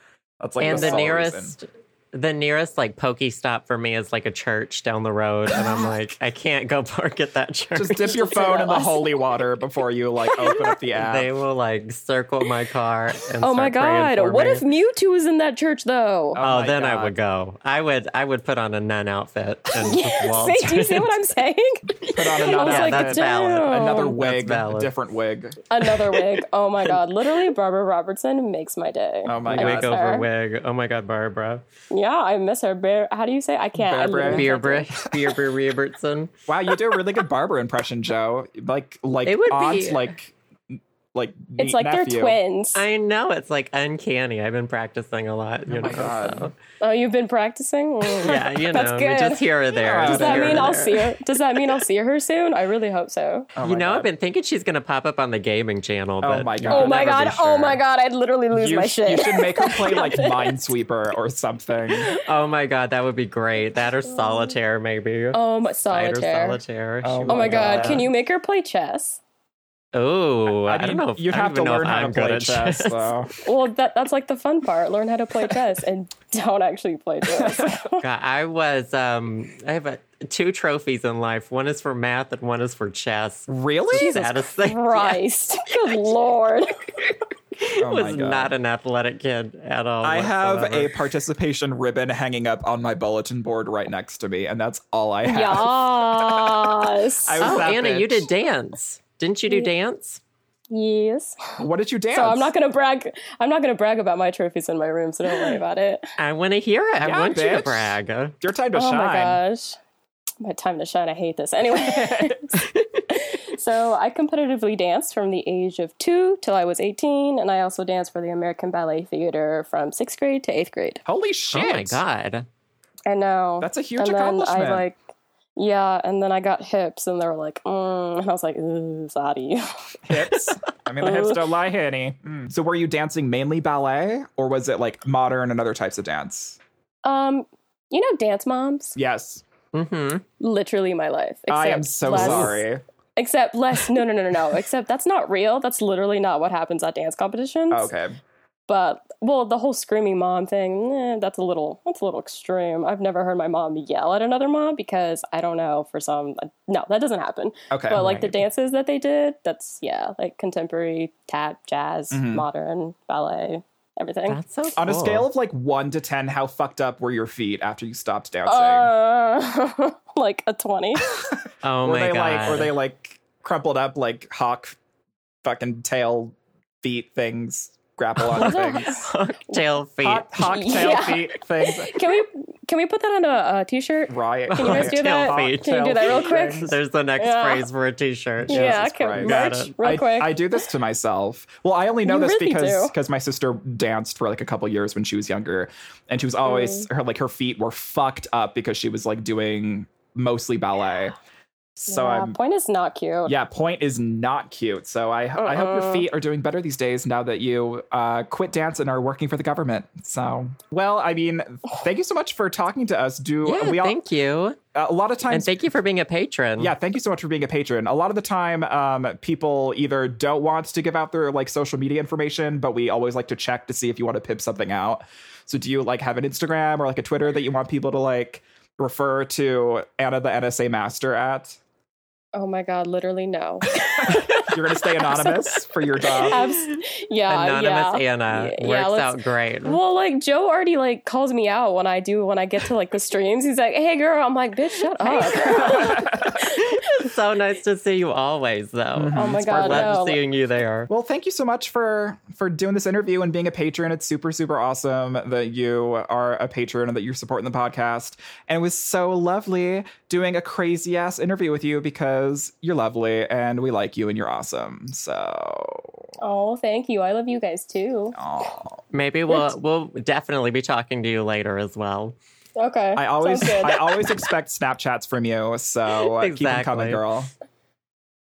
That's like and the sole nearest reason. The nearest like PokeStop for me is like a church down the road. And I'm like, I can't go park at that church. Just dip your phone in the holy water before you like open up the app. they will like circle my car and Oh my god. What me. if Mewtwo was in that church though? Oh Oh, my then I would go. I would. I would put on a nun outfit and just waltz. See, do you see what I'm saying? Put on I another, was Yeah, like, that's valid. damn. another That's wig, a valid. different wig. Another wig. Oh my god. Literally, Barbara Robertson makes my day. Oh my God. wig over wig. Oh my god, Barbara. Yeah, I miss her. Bear, how do you say? I can't. I Barbara. literally can't Beerbre, do it. Beerbre Robertson. Wow, you do a really good Barbara impression, Joe. Like, like It would aunt, be- like, like It's like nephew. they're twins. I know it's like uncanny. I've been practicing a lot. Oh you Oh my know, God. so- Oh, you've been practicing? Yeah, you That's know, good. just here or there. Does that mean I'll there. see her? Does that mean I'll see her soon? I really hope so. Oh you know, God. I've been thinking she's gonna pop up on the gaming channel. Oh but my oh God. Oh my god! be Oh my god! I'd literally lose you, my sh- shit. you should make her play like Minesweeper or something. Oh my god, that would be great. That or solitaire, maybe. Oh my Spider solitaire. solitaire. Oh She Oh my love god! Can you make her play chess? Oh, I, I, don't know. If, you'd have to learn how I'm to play at chess, though. Well, that that's like the fun part. Learn how to play chess and don't actually play chess. God, I was. Um, I have a, two trophies in life. One is for math, and one is for chess. Really? Jesus Saddest thing. Christ! Good lord! Oh was God. not an athletic kid at all. I have a participation ribbon hanging up on my bulletin board right next to me, and that's all I have. Yes. I was Oh, that Anna, you did dance. Didn't you do dance? yes. What did you dance? So I'm not gonna brag. I'm not gonna brag about my trophies in my room. So don't worry about it. I want to hear it. I Yeah, want you to bitch. brag. Your time to oh shine. Oh my gosh. My time to shine. I hate this. Anyway. so I competitively danced from the age of two till I was 18, and I also danced for the American Ballet Theater from sixth grade to eighth grade. Holy shit! Oh my god. I know. That's a huge and then accomplishment. I like, yeah, and then I got hips, and they were like, mm, and I was like, ooh, sorry. hips. I mean, the hips don't lie, honey. Mm. So, were you dancing mainly ballet, or was it like modern and other types of dance? um, you know, dance moms. Yes, Mm-hmm. Literally my life. I am so less- sorry. Except less. No, no, no, no, no. Except that's not real. That's literally not what happens at dance competitions. Okay, But well, the whole screaming mom thing, eh, that's a little that's a little extreme. I've never heard my mom yell at another mom because I don't know for some no, that doesn't happen. okay. But like the dances that they did, that's yeah, like contemporary tap, jazz, Mhm. modern, ballet, everything. That's so On a scale of like one to ten, how fucked up were your feet after you stopped dancing? Uh, like a 20. Oh were my they god. like were they like crumpled up like hawk fucking tail feet things grapple on Was things tail feet? hawk, hawk tail Yeah. feet things Can we can we put that on a, a t-shirt? riot Can you guys do Tail that? feet. Can you do that real quick? There's the next Yeah. phrase for a t-shirt. yeah, Jesus can Christ. Got merch it. real I, quick. I do this to myself. Well, I only know You this really because because my sister danced for like a couple years when she was younger, and she was always Mm. her like her feet were fucked up because she was like doing mostly ballet. So yeah, I'm point is not cute. yeah, point is not cute. So I I hope your Uh-uh. feet are doing better these days now that you uh, quit dance and are working for the government. So well, I mean, thank you so much for talking to us. Do Yeah, we all thank you. a lot of times And thank you for being a patron. yeah, thank you so much for being a patron. A lot of the time, um, people either don't want to give out their like social media information, but we always like to check to see if you want to pimp something out. So, do you like have an Instagram or like a Twitter that you want people to like refer to Anna the NSA Master at? Oh my god, literally no. You're gonna stay anonymous for your job. Abs- yeah, Anonymous yeah. Anna Yeah, works let's- out great. Well, like Joe already like calls me out when I do when I get to like the streams. He's like, "Hey, girl," I'm like, "Bitch, shut up." so nice to see you always, though. Mm-hmm. oh my god, of Love no. seeing you there. Well, thank you so much for for doing this interview and being a patron. It's super super awesome that you are a patron and that you're supporting the podcast. And it was so lovely doing a crazy ass interview with you because you're lovely and we like you and you're awesome. So, Oh, thank you. I love you guys too. aw. Maybe we'll we'll definitely be talking to you later as well. Okay, I always sounds. I always expect Snapchats from you. So uh, keep them coming, girl.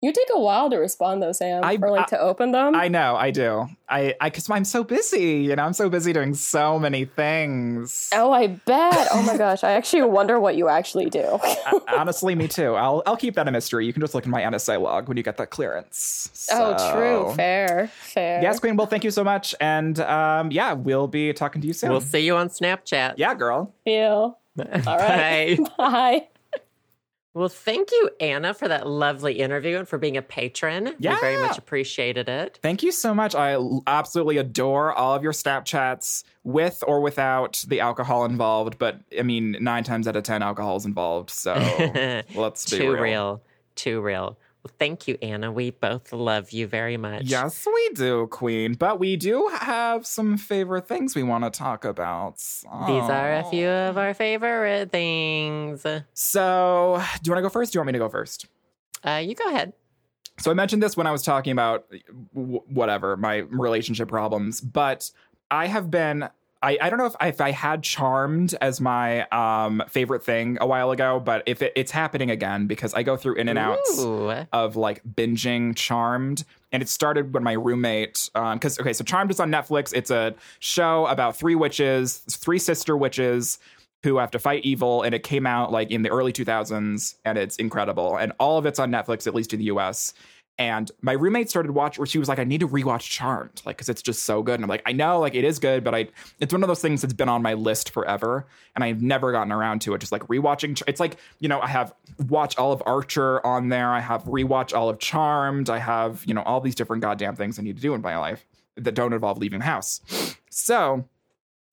You take a while to respond though, Sam, I- or like I- to open them. I know, I do. I, I, because I'm so busy. You know, I'm so busy doing so many things. oh, I bet. Oh my gosh, I actually wonder what you actually do. Honestly, me too. I'll, I'll keep that a mystery. You can just look in my NSA log when you get that clearance. oh, true. Fair. Fair. Yes, Queen. Well, thank you so much, and um, yeah, we'll be talking to you soon. We'll see you on Snapchat. yeah, girl. Feel. All right. Bye. Bye. Well, thank you, Anna, for that lovely interview and for being a patron. Yeah. We very much appreciated it. Thank you so much. I absolutely adore all of your Snapchats with or without the alcohol involved. But I mean, nine times out of 10, alcohol is involved. So let's be Too real. real. Too real. Thank you, Anna. We both love you very much. Yes, we do, Queen. But we do have some favorite things we want to talk about. These are a few of our favorite things. Uh, So, do you want to go first? Do you want me to go first? you go ahead. So I mentioned this when I was talking about w- whatever my relationship problems, but I have been. I, I don't know if, if I had Charmed as my um, favorite thing a while ago, but if it, it's happening again because I go through in and outs Ooh. of like binging Charmed. And it started when my roommate, because, okay, so Charmed is on Netflix. It's a show about three witches, three sister witches who have to fight evil. And it came out like in the early 2000s and it's incredible. And all of it's on Netflix, at least in the US. And my roommate started watching, where she was like, I need to rewatch Charmed, like, because it's just so good. And I'm like, I know, like, it is good, but I, it's one of those things that's been on my list forever. And I've never gotten around to it. Just like rewatching, it's like, you know, I have watch all of Archer on there. I have rewatch all of Charmed. I have, you know, all these different goddamn things I need to do in my life that don't involve leaving the house. So,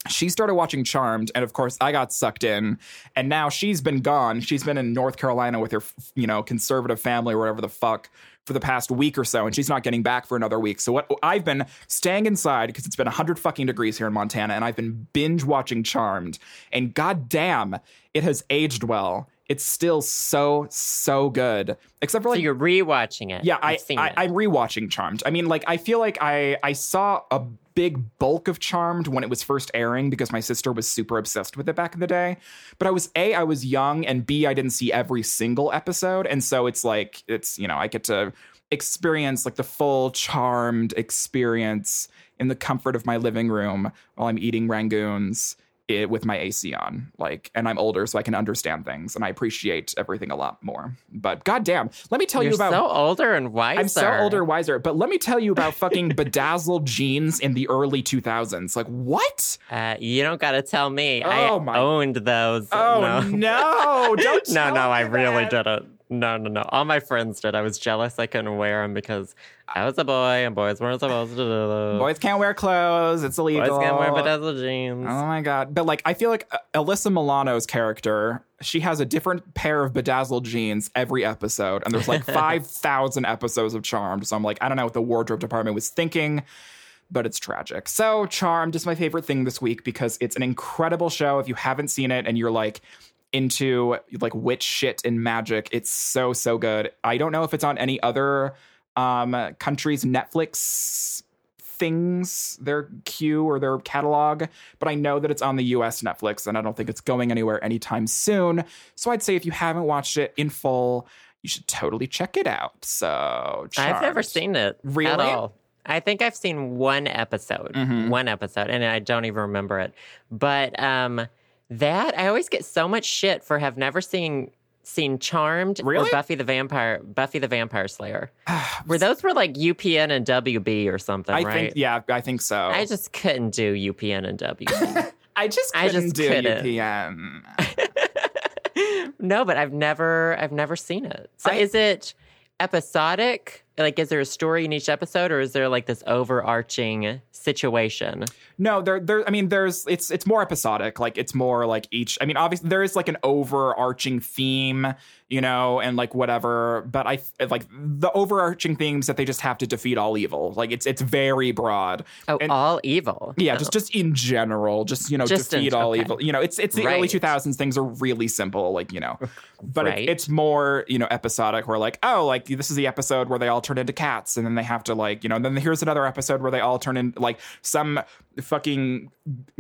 she started watching Charmed, and of course, I got sucked in. And now she's been gone. She's been in North Carolina with her, you know, conservative family or whatever the fuck for the past week or so, and she's not getting back for another week. So what I've been staying inside because it's been 100 fucking degrees here in Montana, and I've been binge watching Charmed. And goddamn, it has aged well. It's still so so good, except for So like you're rewatching it. yeah, I, I it. I'm rewatching Charmed. I mean, like I feel like I I saw a big bulk of Charmed when it was first airing because my sister was super obsessed with it back in the day. But I was a I was young and b I didn't see every single episode, and so it's like it's you know I get to experience like the full Charmed experience in the comfort of my living room while I'm eating rangoons. It, with my AC on, like, and I'm older, so I can understand things, and I appreciate everything a lot more. But goddamn, let me tell You're you about so older and wiser. I'm so older, wiser. But let me tell you about fucking bedazzled jeans in the early 2000s. Like, what? Uh, you don't got to tell me. Oh, I my- owned those. Oh, no. no. Don't no, no, I really didn't. No, no, no. All my friends did. I was jealous I couldn't wear them because I was a boy and boys weren't supposed to do them. Boys can't wear clothes. It's illegal. Boys can't wear bedazzled jeans. Oh my god! But like, I feel like uh, Alyssa Milano's character, she has a different pair of bedazzled jeans every episode, and there's like five thousand episodes of Charmed. So I'm like, I don't know what the wardrobe department was thinking, but it's tragic. So Charmed is my favorite thing this week because it's an incredible show. If you haven't seen it and you're like into like witch shit and magic, it's so so good. I don't know if it's on any other um countries Netflix things, their queue or their catalog, but I know that it's on the US Netflix and I don't think it's going anywhere anytime soon. So I'd say if you haven't watched it in full, you should totally check it out. So I've never seen it Really? at all. I think I've seen one episode, Mhm. one episode, and I don't even remember it. But um, that I always get so much shit for have never seen seen Charmed Really? or Buffy the Vampire Buffy the Vampire Slayer. Where those were like UPN and WB or something, I right? think yeah, I think so. I just couldn't do UPN and WB. I just I couldn't just do couldn't. UPN. no, but I've never I've never seen it. So I- is it episodic? Like is there a story in each episode or is there like this overarching situation? No, there, there. I mean, there's. It's, it's more episodic. Like it's more like each. I mean, obviously there is like an overarching theme, you know, and like whatever. But I like the overarching themes that they just have to defeat all evil. Like it's, it's very broad. Oh, And- all evil. Yeah, Oh. just just in general, just you know, Just in- defeat all okay. evil. You know, it's it's the early two thousands. Things are really simple, like you know, but it- it's more you know episodic. Where like, oh, like this is the episode where they all turn into cats, and then they have to like you know, and then here's another episode where they all turn in like some fucking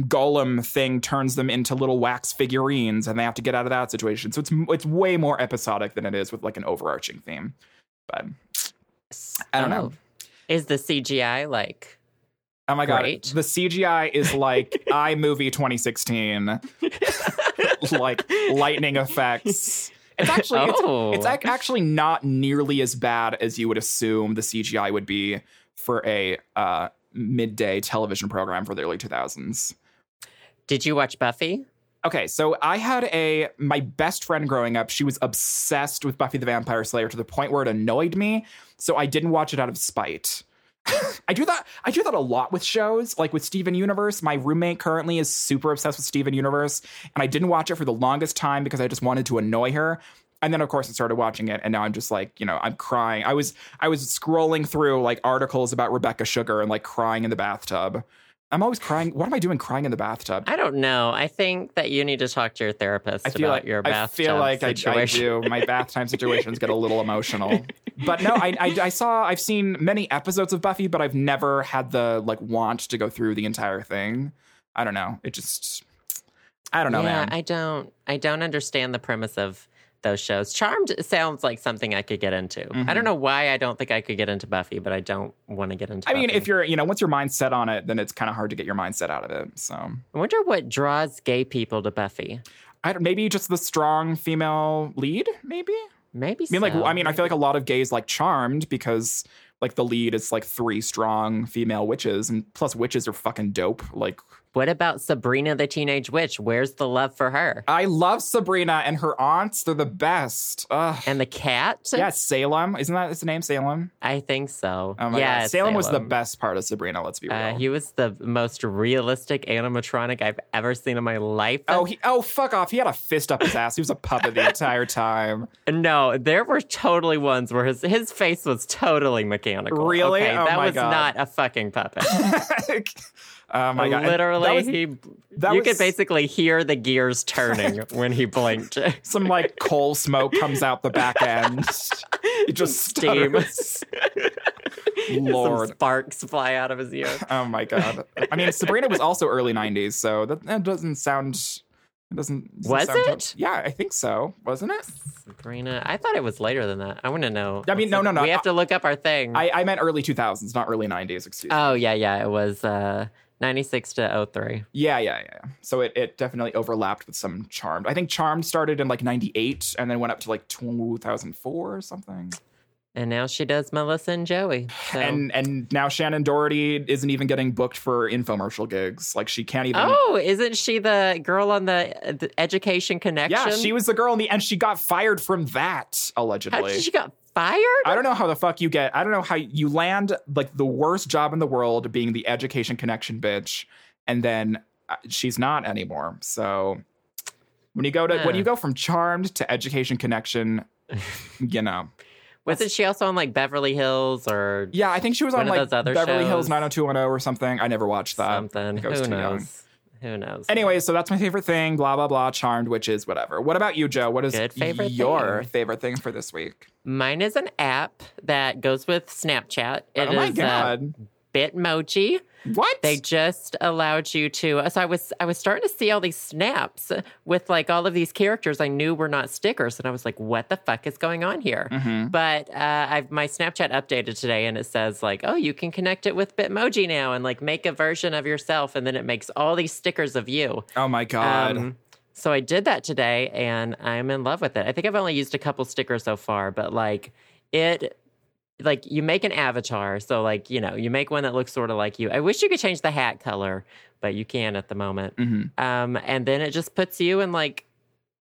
golem thing turns them into little wax figurines, and they have to get out of that situation. So it's it's way more episodic than it is with like an overarching theme. But I don't know. Oh. Is the CGI like Oh my god, Great. the CGI is like iMovie 2016, like lightning effects. It's actually it's, Oh. it's ac- actually not nearly as bad as you would assume the CGI would be for a uh, midday television program for the early 2000s. Did you watch Buffy? Okay, so I had a my best friend growing up. She was obsessed with Buffy the Vampire Slayer to the point where it annoyed me. So I didn't watch it out of spite. I do that. I do that a lot with shows, like with Steven Universe. My roommate currently is super obsessed with Steven Universe, and I didn't watch it for the longest time because I just wanted to annoy her. And then, of course, I started watching it, and now I'm just like, you know, I'm crying. I was I was scrolling through like articles about Rebecca Sugar and like crying in the bathtub. I'm always crying. What am I doing crying in the bathtub? I don't know. I think that you need to talk to your therapist I about like your I bathtub feel like I, I situation. do. My bath time situations get a little emotional. But no, I, I I saw I've seen many episodes of Buffy, but I've never had the like want to go through the entire thing. I don't know. It just I don't know, yeah, man. I don't. I don't understand the premise of those shows. Charmed sounds like something I could get into. I Mhm. don't know why I don't think I could get into Buffy, but I don't want to get into. It. I mean, if you're you know once your mind's set on it, then it's kind of hard to get your mindset out of it. So I wonder what draws gay people to Buffy. I don't, maybe just the strong female lead. Maybe Maybe. I mean, like. I mean, I feel like a lot of gays like Charmed because like the lead is like three strong female witches, and plus witches are fucking dope. Like What about Sabrina the Teenage Witch? Where's the love for her? I love Sabrina and her aunts. They're the best. Ugh. And the cat? Yeah, Salem. Isn't that his name? Salem. I think so. Oh my yeah, god, Salem, was the best part of Sabrina. Let's be real. Uh, he was the most realistic animatronic I've ever seen in my life. oh, he. Oh, fuck off. He had a fist up his ass. He was a puppet the entire time. no, there were totally ones where his his face was totally mechanical. Really? Okay, Oh that was God. not a fucking puppet. oh my god. Literally, that was he. that you was- could basically hear the gears turning when he blinked. some like coal smoke comes out the back end. It just Steam. stutters. Lord. Some sparks fly out of his ears. Oh my god. I mean, Sabrina was also early '90s, so that, that doesn't sound. It doesn't. doesn't Was sound it? yeah, I think so. Wasn't it? Sabrina, I thought it was later than that. I want to know. I mean, no, no, no. We have to look up our thing. I, I meant early 2000s, not early 90s. Excuse me. oh yeah, yeah. It was uh, ninety six to 03. Yeah, yeah, yeah. So it, it definitely overlapped with some Charmed. I think Charmed started in like 98 and then went up to like 2004 or something. And now she does Melissa and Joey. So. And and now Shannen Doherty isn't even getting booked for infomercial gigs. Like she can't even. oh, isn't she the girl on the, the Education Connection? yeah, she was the girl in the and she got fired from that allegedly. did she got fired? I don't know how the fuck you get. I don't know how you land like the worst job in the world being the education connection bitch, and then uh, she's not anymore. So when you go to when you go from Charmed to Education Connection, you know, Wasn't she also on like Beverly Hills or yeah, I think she was on like Beverly Hills shows. 90210 or something. I never watched that. something? Who too young. Who knows? Anyway, so that's my favorite thing. Blah blah blah. Charmed witches, whatever. What about you, Joe? What is Good favorite your thing. favorite thing for this week? Mine is an app that goes with Snapchat. It oh my is, uh, god! Bitmoji. What? They just allowed you to. So I was I was starting to see all these snaps with like all of these characters I knew were not stickers, and I was like, "What the fuck is going on here?" Mhm. But uh, I've my Snapchat updated today, and it says like, "Oh, you can connect it with Bitmoji now, and like make a version of yourself, and then it makes all these stickers of you." Oh my god! Um, so I did that today, and I'm in love with it. I think I've only used a couple stickers so far, but like it, like you make an avatar. So like you know, you make one that looks sort of like you. I wish you could change the hat color, but you can at the moment. Mhm. Um, and then it just puts you in like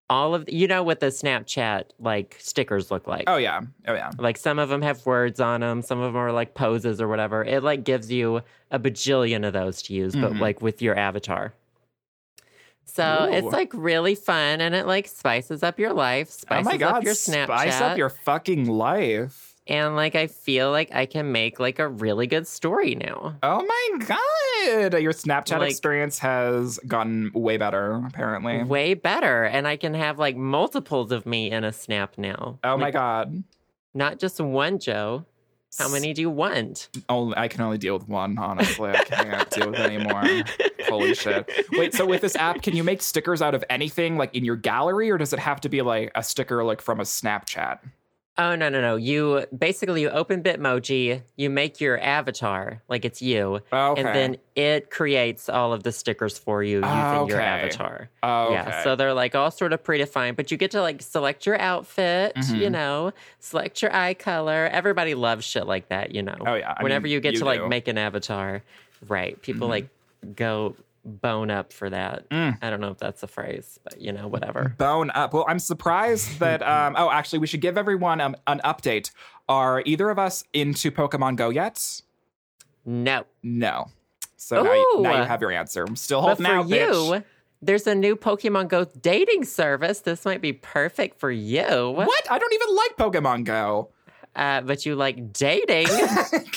all of you know what the Snapchat like stickers look like. Oh yeah! Oh yeah! Like some of them have words on them, some of them are like poses or whatever. It like gives you a bajillion of those to use, but Mhm. like with your avatar. So Ooh. it's like really fun and it like spices up your life, Oh spices my god! up your Snapchat. Spice up your fucking life. And like I feel like I can make like a really good story now. Oh my god! Your Snapchat Like- experience has gotten way better, apparently. Way better. And I can have like multiples of me in a snap now. Oh my god! Not just one, Joe. How many do you want? Only I can only deal with one. Honestly, I can't deal with any more. Holy shit! Wait, so with this app, can you make stickers out of anything, like in your gallery, or does it have to be like a sticker, like from a Snapchat? Oh no no no! You basically you open Bitmoji, you make your avatar like it's you, Okay. and then it creates all of the stickers for you using your avatar. Oh, Yeah, so they're like all sort of predefined, but you get to like select your outfit, Mhm. you know, select your eye color. Everybody loves shit like that, you know. Oh, yeah. I Whenever mean, you get you to like make an avatar, right? People Mhm. like go bone up for that. Mm. I don't know if that's a phrase, but you know, whatever. Bone up. Well, I'm surprised that. Um, oh, actually, we should give everyone um, an update. Are either of us into Pokemon Go yet? No. No. So now you, now you have your answer. I'm still But holding for out, you, bitch. there's a new Pokemon Go dating service. This might be perfect for you. What? I don't even like Pokemon Go. Uh, but you like dating.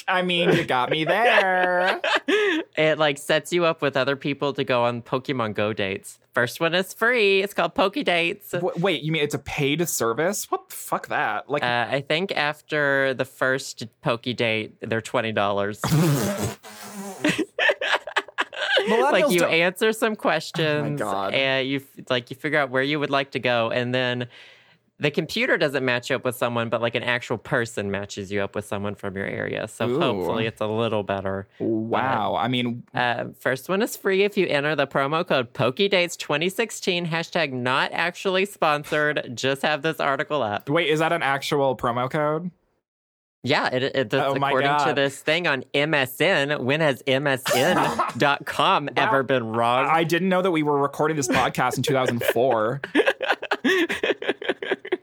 I mean, you got me there. it like sets you up with other people to go on Pokemon Go dates. First one is free. It's called Poke Dates. Uh, W- Wait, you mean it's a paid service? What the fuck that? Like, I think after the first Poke date, they're twenty dollars. like you don't- answer some questions, God. and you like you figure out where you would like to go, and then the computer doesn't match you up with someone, but like an actual person matches you up with someone from your area. So Ooh. hopefully, it's a little better. wow. I mean, Uh, first one is free if you enter the promo code PokeDates2016 hashtag not actually sponsored. Just have this article up. wait, is that an actual promo code? Yeah, it, it, Oh according to this thing on MSN. When has MSN.com ever been wrong? I didn't know that we were recording this podcast in 2004.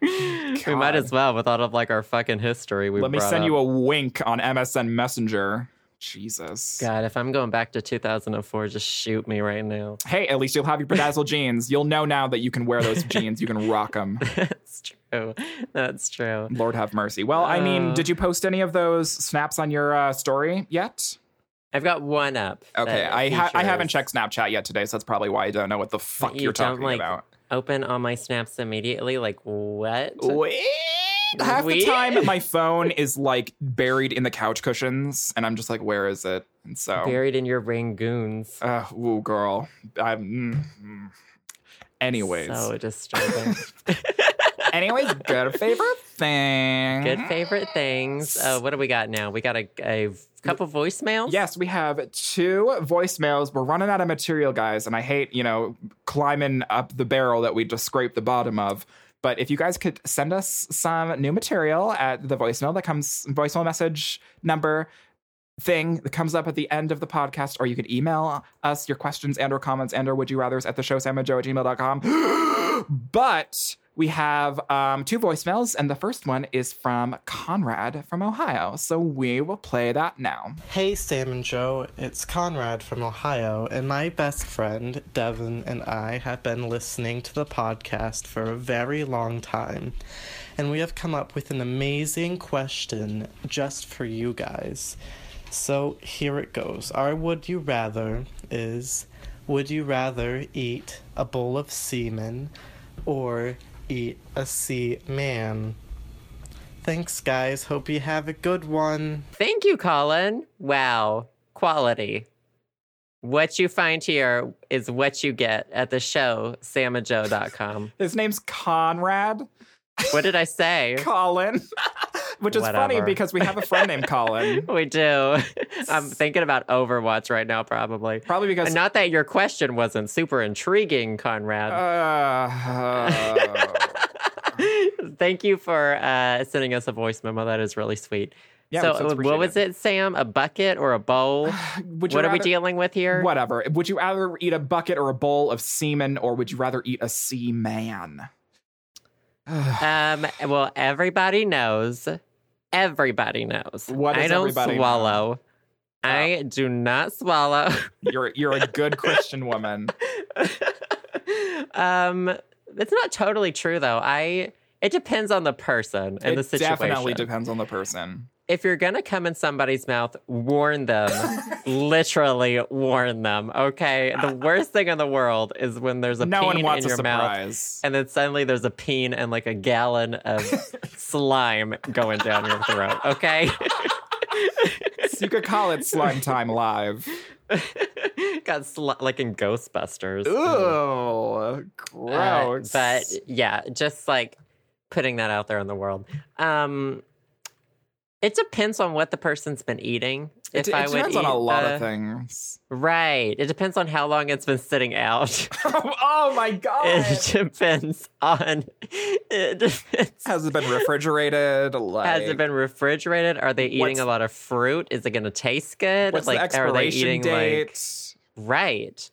we might as well with all of like our fucking history. We Let me send up. you a wink on MSN Messenger. Jesus. God, if I'm going back to 2004, just shoot me right now. Hey, at least you'll have your bedazzled jeans. You'll know now that you can wear those jeans. You can rock them. That's true. That's true. Lord have mercy. Well, I mean, Uh. did you post any of those snaps on your uh, story yet? I've got one up. Okay, I ha- I haven't checked Snapchat yet today, so that's probably why I don't know what the fuck You you're talking like, about. Open all my snaps immediately. Like what? Wait. Half the time, my phone is like buried in the couch cushions, and I'm just like, "Where is it?" And so, Buried in your rangoons. uh, ooh, girl. I'm. mm, mm. Anyways, So disturbing. anyways, good favorite thing. Good favorite things. Uh, what do we got now? We got a, a couple voicemails. Yes, we have two voicemails. We're running out of material, guys, and I hate, you know, climbing up the barrel that we just scraped the bottom of. But if you guys could send us some new material at the voicemail that comes, voicemail message number thing that comes up at the end of the podcast, or you could email us your questions and or comments and or would you rathers at the show samajo at gmail.com. but we have um, two voicemails, and the first one is from Conrad from Ohio. So we will play that now. Hey, Sam and Joe, it's Conrad from Ohio, and my best friend, Devin, and I have been listening to the podcast for a very long time, and we have come up with an amazing question just for you guys. So here it goes. Our would you rather is Would you rather eat a bowl of semen or eat a sea man? Thanks, guys. Hope you have a good one. Thank you, Colin. Wow. Quality. What you find here is what you get at the show, samajoe.com. His name's Conrad What did I say? Colin, which is funny because we have a friend named Colin. We do. I'm thinking about Overwatch right now, probably. Probably because And not that your question wasn't super intriguing, Conrad. Uh, Thank you for uh, sending us a voice memo. That is really sweet. Yeah, so, so uh, what was it, Sam? A bucket or a bowl? what are we dealing with here? Whatever. Would you rather eat a bucket or a bowl of semen, or would you rather eat a sea man? Um. Well, everybody knows. Everybody knows. What I don't everybody know? swallow. I do not swallow. You're you're a good Christian woman. um. It's not totally true though. I. It depends on the person and it the situation. It definitely depends on the person. If you're gonna come in somebody's mouth, warn them. Literally warn them. Okay. The worst thing in the world is when there's a no peen one wants in your mouth, and then suddenly there's a peen and like a gallon of slime going down your throat. Okay. You could call it slime time live. Got sli- like in Ghostbusters. Ooh, Uh, gross. but yeah, just like putting that out there in the world. Um, it depends on what the person's been eating. It, If I it would depends on a lot the- of things. Right. It depends on how long it's been sitting out. oh my god! it depends on. It depends. Has it been refrigerated? Like, Has it been refrigerated? Are they eating a lot of fruit? Is it going to taste good? What's like, the are they eating date? like right?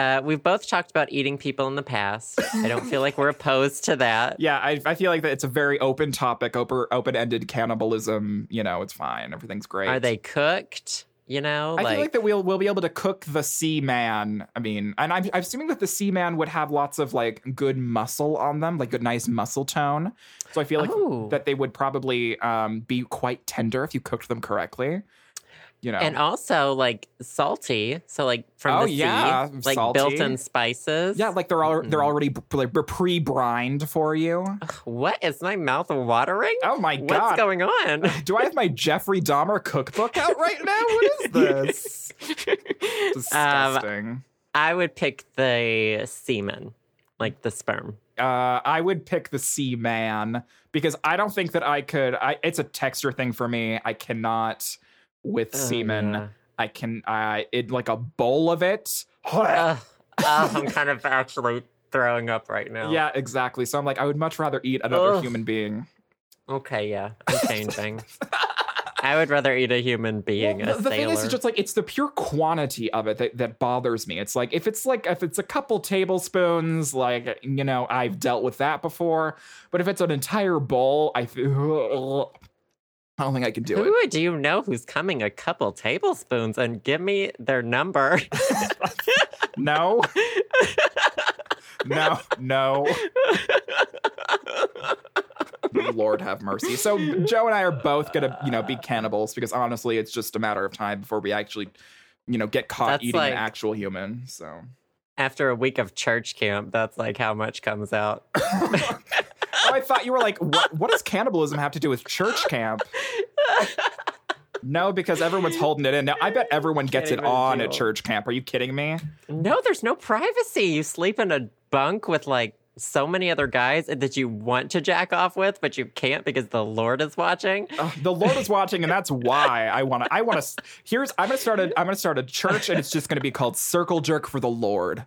Uh, we've both talked about eating people in the past. I don't feel like we're opposed to that. Yeah, I, I feel like that it's a very open topic, open ended cannibalism. You know, it's fine. Everything's great. Are they cooked? You know, I like, feel like that we'll we'll be able to cook the sea man. I mean, and I'm, I'm assuming that the sea man would have lots of like good muscle on them, like good nice muscle tone. So I feel like Oh. that they would probably um, be quite tender if you cooked them correctly. You know, and also like salty. So like from Oh, the yeah, sea, like salty. built-in spices. yeah, like they're all they're Mm. already like pre brined for you. What is my mouth watering? Oh my god, What's going on? Do I have my Jeffrey Dahmer cookbook out right now? What is this? Um, Disgusting. I would pick the semen, like the sperm. uh, I would pick the sea man because I don't think that I could. I, it's a texture thing for me. I cannot with Oh, semen. yeah. I can. I it like a bowl of it. Ugh, I'm kind of actually throwing up right now. Yeah, exactly. So I'm like, I would much rather eat another Ugh. human being. Okay, yeah. I'm changing. I would rather eat a human being, Well, a the, the thing is, it's just like it's the pure quantity of it that, that bothers me. It's like if it's like if it's a couple tablespoons, like you know, I've dealt with that before. But if it's an entire bowl, I feel I don't think I can do it. Who do you know who's coming a couple tablespoons and give me their number? No. no, no. Lord have mercy. So Joe and I are both gonna, you know, be cannibals because honestly, it's just a matter of time before we actually, you know, get caught That's eating like- an actual human. So After a week of church camp, that's like how much comes out. oh, I thought you were like, what, what does cannibalism have to do with church camp? No, because everyone's holding it in. Now, I bet everyone gets it even on at church camp. Are you kidding me? No, there's no privacy. You sleep in a bunk with like so many other guys that you want to jack off with, but you can't because the Lord is watching. Uh, the Lord is watching, and that's why I want to. I want to. Here's I'm gonna start a. I'm gonna start a church, and it's just gonna be called Circle Jerk for the Lord.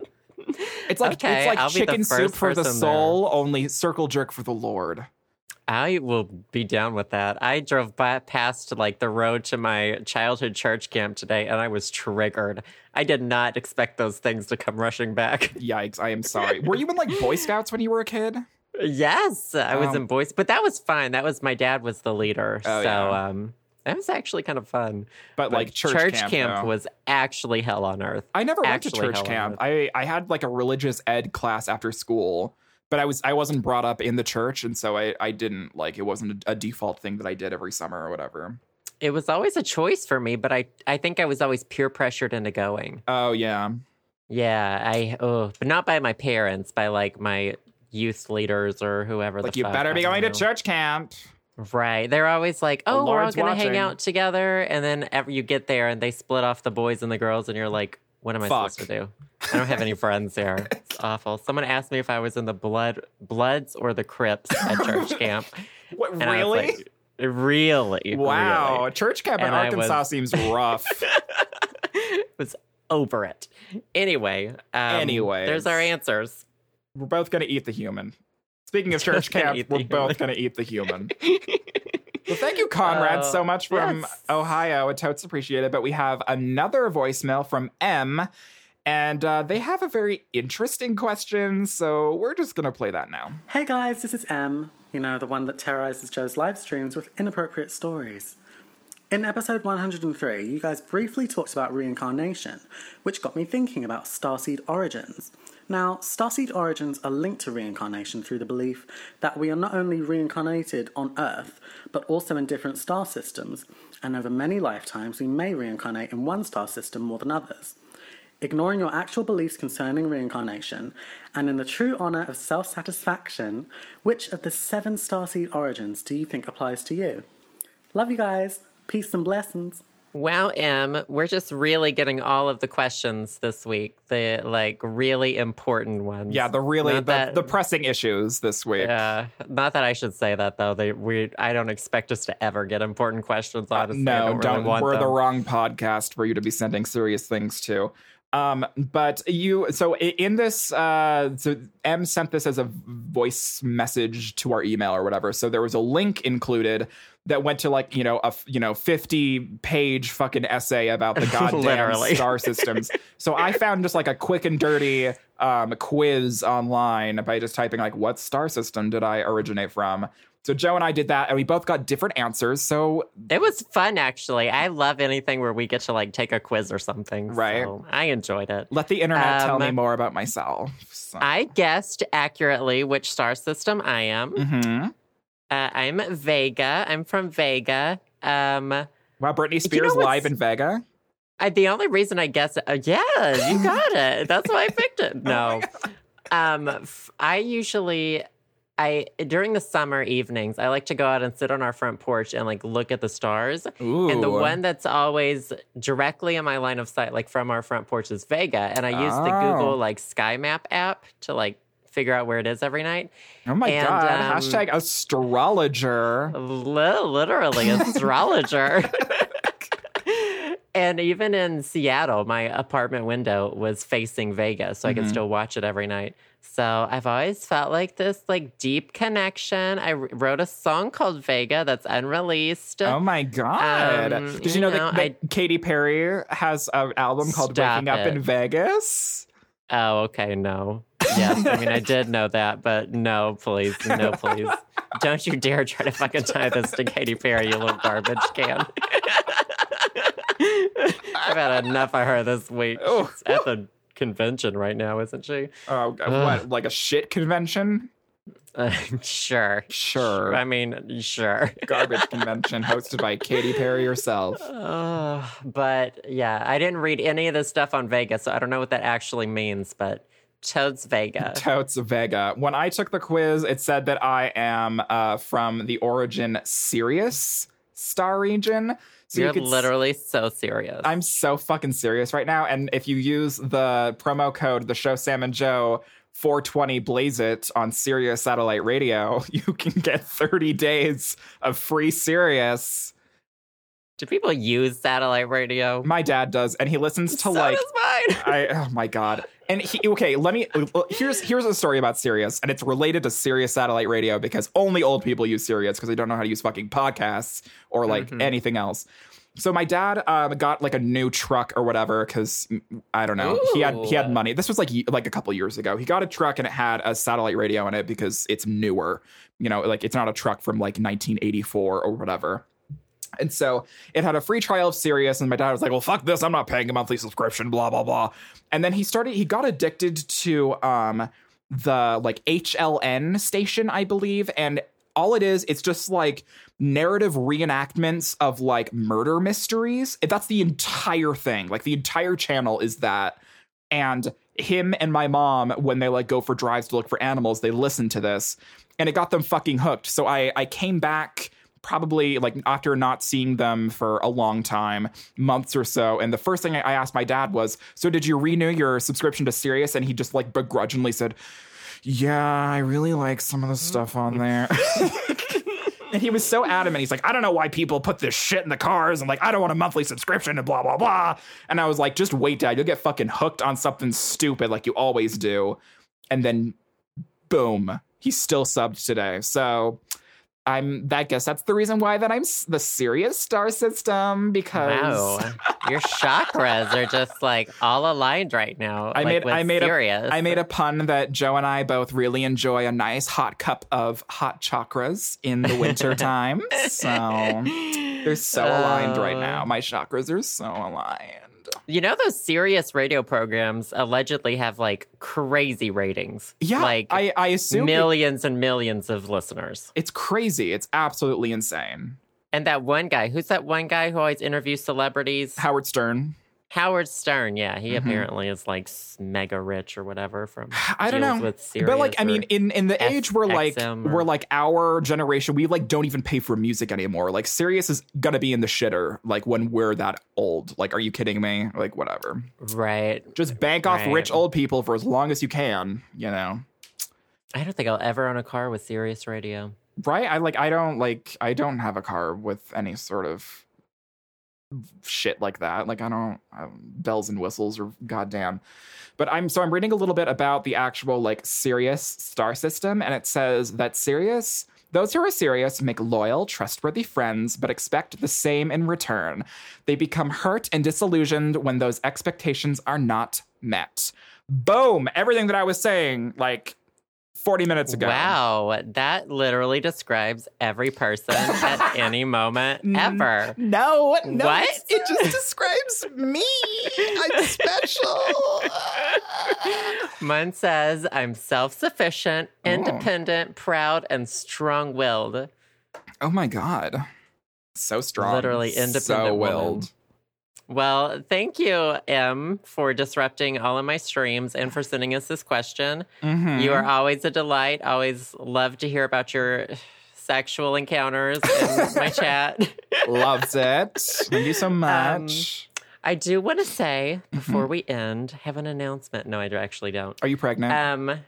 It's like Okay, it's like I'll chicken soup for the soul, only Circle Jerk for the Lord. I will be down with that. I drove by past like the road to my childhood church camp today and I was triggered. I did not expect those things to come rushing back. Yikes! I am sorry. Were you in like Boy Scouts when you were a kid? yes, I was Um, in boys, but that was fine. That was my dad was the leader. Oh, so yeah. um that was actually kind of fun. But, like church, camp, though. was actually hell on earth. I never went to church camp. I I had like a religious ed class after school, but I was I wasn't brought up in the church, and so I I didn't like it wasn't a, a default thing that I did every summer or whatever. It was always a choice for me, but I I think I was always peer pressured into going. Oh yeah. Yeah, I oh, but not by my parents, by like my youth leaders or whoever. Like you fuck, better be going to church camp. Right? They're always like, "Oh, we're all gonna hang out together," and then ever you get there and they split off the boys and the girls, and you're like, "What am I Fuck. supposed to do? I don't have any friends there. It's awful." Someone asked me if I was in the blood Bloods or the Crips at church camp. What And I was really? like, really? wow, really. church camp in Arkansas was- seems rough. was over it. Anyway, um, Anyways. there's our answers. we're both gonna eat the human. Speaking of church gonna camp, we're both gonna eat the human. Well, thank you, Conrad, Uh, so much from yes. Ohio. It's totes appreciated. But we have another voicemail from M, and uh, they have a very interesting question. So we're just gonna play that now. Hey guys, this is M, you know, the one that terrorizes Joe's live streams with inappropriate stories. In episode 103, you guys briefly talked about reincarnation, which got me thinking about starseed origins. Now, starseed origins are linked to reincarnation through the belief that we are not only reincarnated on Earth, but also in different star systems, and over many lifetimes we may reincarnate in one star system more than others. Ignoring your actual beliefs concerning reincarnation, and in the true honor of self satisfaction, which of the seven starseed origins do you think applies to you? Love you guys. Peace and blessings. Well, Em, we're just really getting all of the questions this week. The like really important ones. Yeah, the really the, that- the pressing issues this week. Yeah, not that I should say that though. They we I don't expect us to ever get important questions. Uh, honestly, I no, don't, don't. really we're the wrong podcast for you to be sending serious things to. Um, but you, so in this, uh, so M sent this as a voice message to our email or whatever. So there was a link included that went to like you know a you know fifty page fucking essay about the goddamn star systems. so I found just like a quick and dirty um quiz online by just typing like what star system did I originate from. So Joe and I did that, and we both got different answers. So It was fun actually. I love anything where we get to like take a quiz or something. Right. so I enjoyed it. Let the internet tell Um, me more about myself. So. I guessed accurately which star system I am. Mhm. Uh, I'm Vega. I'm from Vega. Um, Wow, Britney know Spears what's- live in Vega. I, the only reason I guess, uh, yeah, you got it. That's why I picked it. No, um, f- I usually, I during the summer evenings, I like to go out and sit on our front porch and like look at the stars. Ooh. And the one that's always directly in my line of sight, like from our front porch, is Vega. And I use the Oh. Google like Sky Map app to like figure out where it is every night. Oh my and, god! um, Hashtag astrologer. Li- literally astrologer. and even in Seattle, my apartment window was facing Vega, so I could still watch it every night. So I've always felt like this like deep connection. I wrote a song called Vega that's unreleased. Oh my god! Um, Did you you know, know, that, that Katy Perry has an album called "Waking Up in Vegas"? Oh, okay, no. Yes, I mean I did know that, but no, please, no, please. Don't you dare try to fucking tie this to Katy Perry, you little garbage can. I've had enough of her this week. Oh. She's at the convention right now, isn't she? Oh, what? Like a shit convention? Uh, sure. Sure. I mean, sure. Garbage convention hosted by Katy Perry herself. Uh, but yeah, I didn't read any of this stuff on Vegas, so I don't know what that actually means, but Totes Vega. Totes Vega. When I took the quiz, it said that I am uh, from the origin Sirius star region. So You're you could s- literally so serious. I'm so fucking serious right now. And if you use the promo code, the show Sam and Joe 420 Blaze It on Sirius Satellite Radio, you can get 30 days of free Sirius. Do people use satellite radio? My dad does, and he listens to so like does mine. I oh my god. And he, okay, let me here's here's a story about Sirius, and it's related to Sirius satellite radio because only old people use Sirius because they don't know how to use fucking podcasts or like Mhm. anything else. So my dad um, got like a new truck or whatever because I don't know he had he had money. This was like like a couple years ago. He got a truck and it had a satellite radio in it because it's newer. You know, like it's not a truck from like 1984 or whatever. And so it had a free trial of Sirius, and my dad was like, "Well, fuck this! I'm not paying a monthly subscription." Blah blah blah. And then he started. He got addicted to um the like HLN station, I believe, and all it is, it's just like narrative reenactments of like murder mysteries. That's the entire thing. Like the entire channel is that. And him and my mom, when they like go for drives to look for animals, they listen to this, and it got them fucking hooked. So I I came back probably like after not seeing them for a long time, months or so. And the first thing I asked my dad was, "So did you renew your subscription to Sirius?" And he just like begrudgingly said, "Yeah, I really like some of the stuff on mm-hmm. there." and he was so adamant. He's like, "I don't know why people put this shit in the cars," and like, "I don't want a monthly subscription," and blah blah blah. And I was like, "Just wait, Dad. You'll get fucking hooked on something stupid like you always do." And then, boom, he's still subbed today. So. I'm. I guess that's the reason why that I'm the Sirius star system because Wow, your chakras are just like all aligned right now. I like, made I made Sirius. a I made a pun that Joe and I both really enjoy a nice hot cup of hot chakras in the winter time. So they're so aligned right now. Oh. My chakras are so aligned. You know those Sirius radio programs allegedly have like crazy ratings. Yeah, like I I assume it- millions and millions of listeners. it's crazy. It's absolutely insane. And that one guy, who's that one guy who always interviews celebrities? Howard Stern. Howard Stern, yeah, he Mhm. apparently is like mega rich or whatever from. I don't know. But like I mean, in in the age where like SXM or- we're like our generation, we like don't even pay for music anymore. Like Sirius is gonna be in the shitter like when we're that old. Like, are you kidding me? Like, whatever. right. Just bank off Right. rich old people for as long as you can. You know. I don't think I'll ever own a car with Sirius Radio. right i like i don't like i don't have a car with any sort of shit like that like i don't um, bells and whistles or goddamn but i'm so i'm reading a little bit about the actual like sirius star system and it says that sirius those who are serious make loyal, trustworthy friends, but expect the same in return. They become hurt and disillusioned when those expectations are not met. Boom! Everything that I was saying, like 40 minutes ago. Wow, that literally describes every person at any moment mm, ever. No, no. What? It just describes me. I'm special. Mine says, I'm self sufficient, Oh. independent, proud, and strong willed. oh my god. So strong. Literally independent So woman. Well, thank you, M, for disrupting all of my streams and for sending us this question. Mhm. You are always a delight. Always love to hear about your sexual encounters in my chat. Loves it. Thank you so much. I do want to say Mm-hmm. before we end, have an announcement. No, I actually don't. are you pregnant? Um,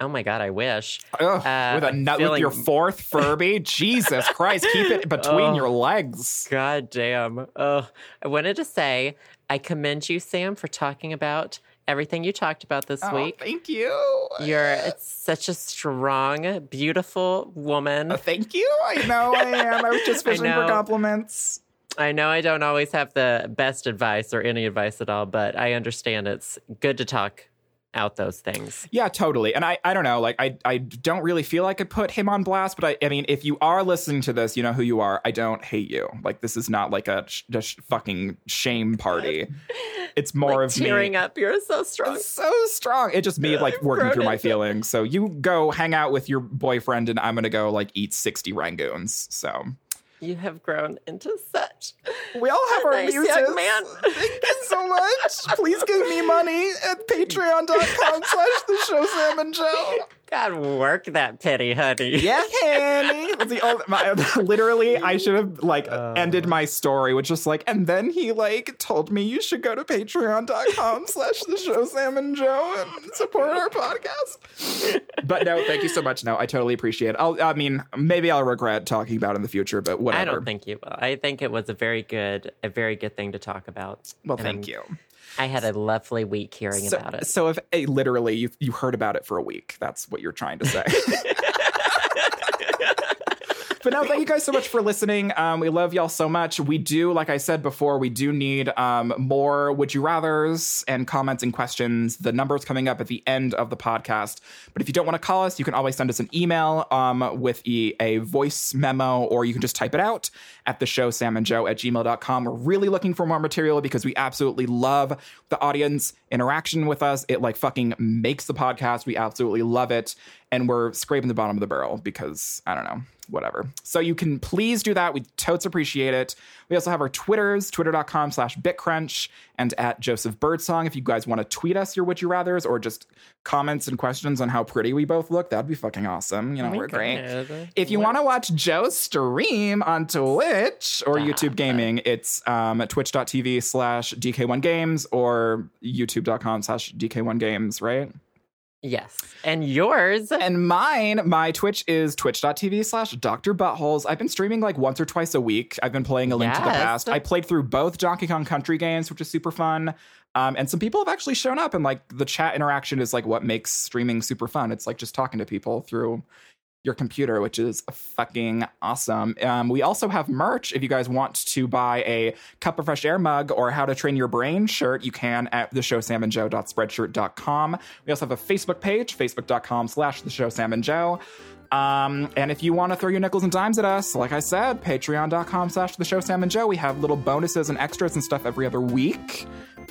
oh my god, I wish. Ugh, uh, with a nut with your fourth Furby? Jesus Christ, keep it between Oh. your legs. God damn. Oh, I wanted to say I commend you, Sam, for talking about everything you talked about this Oh, week. thank you. You're such a strong, beautiful woman. Uh, thank you. I know I am. I was just fishing for compliments. I know I don't always have the best advice or any advice at all, but I understand it's good to talk out those things. Yeah, totally. And I, I don't know, like I, I don't really feel like I put him on blast, but I, I mean, if you are listening to this, you know who you are. I don't hate you. Like this is not like a, sh- a sh- fucking shame party. It's more like of tearing me. up. You're so strong. It's so strong. It just me like working through my feelings. So you go hang out with your boyfriend, and I'm gonna go like eat sixty rangoons. So You have grown into such. We all have our nice young muses. man. Thank you so much. Please give me money at patreon.com slash the show Sam and Joe. God, work that pity, honey. Yeah, honey. The only, my, literally, I should have like Uh. ended my story with just like, and then he like told me you should go to patreon.com slash the show Sam and Joe and support our podcast. But no, thank you so much. No, I totally appreciate it. I'll, I mean, maybe I'll regret talking about it in the future, but whatever. I don't think you will. I think it was a very good, a very good thing to talk about. Well, And thank you. I had a lovely week hearing So, about it. so if eh, literally you you heard about it for a week, that's what you're trying to say. but no, thank you guys so much for listening. Um, we love y'all so much. We do, like I said before, we do need um, more would you rather's and comments and questions. The number's coming up at the end of the podcast. But if you don't want to call us, you can always send us an email um, with a voice memo, or you can just type it out at the show samandjoe at gmail.com. We're really looking for more material because we absolutely love the audience interaction with us. It like fucking makes the podcast. We absolutely love it. And we're scraping the bottom of the barrel because I don't know, whatever. So you can please do that. We totes appreciate it. We also have our Twitters, twitter.com slash bitcrunch and at Joseph Birdsong. If you guys want to tweet us your would you rathers or just comments and questions on how pretty we both look, that'd be fucking awesome. You know, Oh we're great. If you want to watch Joe stream on Twitch or YouTube Gaming, it's um, twitch.tv slash DK1Games or youtube.com slash DK1Games, right? Yes. And yours. And mine, my Twitch is twitch.tv slash Dr. Buttholes. I've been streaming like once or twice a week. I've been playing a link to the past. I played through both Donkey Kong Country games, which is super fun. Um, and some people have actually shown up, and like the chat interaction is like what makes streaming super fun. It's like just talking to people through your computer, which is fucking awesome. Um, we also have merch. If you guys want to buy a cup of fresh air mug or how to train your brain shirt, you can at the show Sam samandjoe.spreadshirt.com. We also have a Facebook page, facebook.com slash the show Sam and Joe. Um, and if you want to throw your nickels and dimes at us, like I said, patreon.com slash the show Sam and Joe. We have little bonuses and extras and stuff every other week.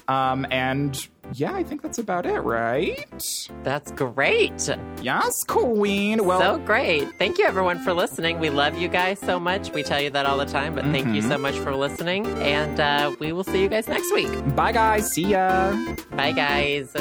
Um, and yeah, I think that's about it, right? That's great. Yes, Queen. Well, so great. Thank you, everyone, for listening. We love you guys so much. We tell you that all the time, but thank you Mm-hmm. so much for listening. And uh, we will see you guys next week. bye, guys. See ya. Bye, guys.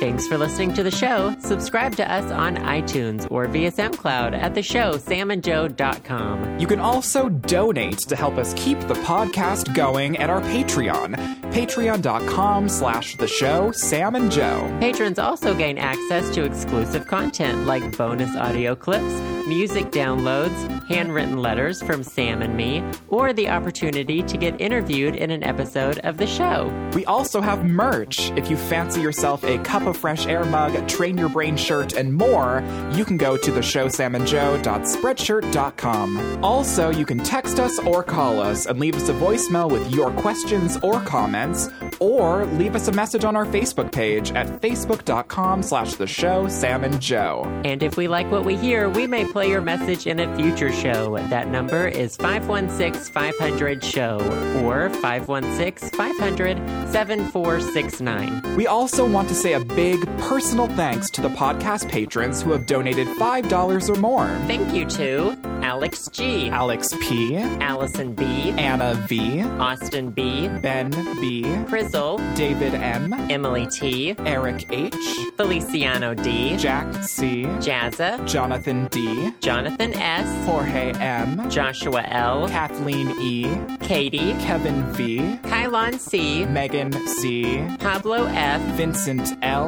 Thanks for listening to the show. Subscribe to us on iTunes or via SoundCloud at the show samandjoe.com. You can also donate to help us keep the podcast going at our Patreon. Patreon.com slash the show, Sam and Joe. Patrons also gain access to exclusive content like bonus audio clips, music downloads, handwritten letters from Sam and me, or the opportunity to get interviewed in an episode of the show. We also have merch. If you fancy yourself a cup of fresh air mug, train your brain shirt, and more, you can go to the show theshowsamandjoe.spreadshirt.com. Also, you can text us or call us and leave us a voicemail with your questions or comments, or leave us a message on our Facebook page at facebook.com slash the show Sam and Joe. And if we like what we hear, we may play your message in a future show. That number is 516 500 SHOW or 516 500 7469. We also want to say a big personal thanks to the podcast patrons who have donated $5 or more. Thank you to Alex G, Alex P, Allison B, Anna V, Austin B, Ben B, Frizzle, David M, Emily T, Eric H, Feliciano D, Jack C, Jazza, Jonathan D, Jonathan S, Jorge M, Joshua L, Kathleen E, Katie, Kevin V, Kylon C, Megan C, Pablo F, Vincent L.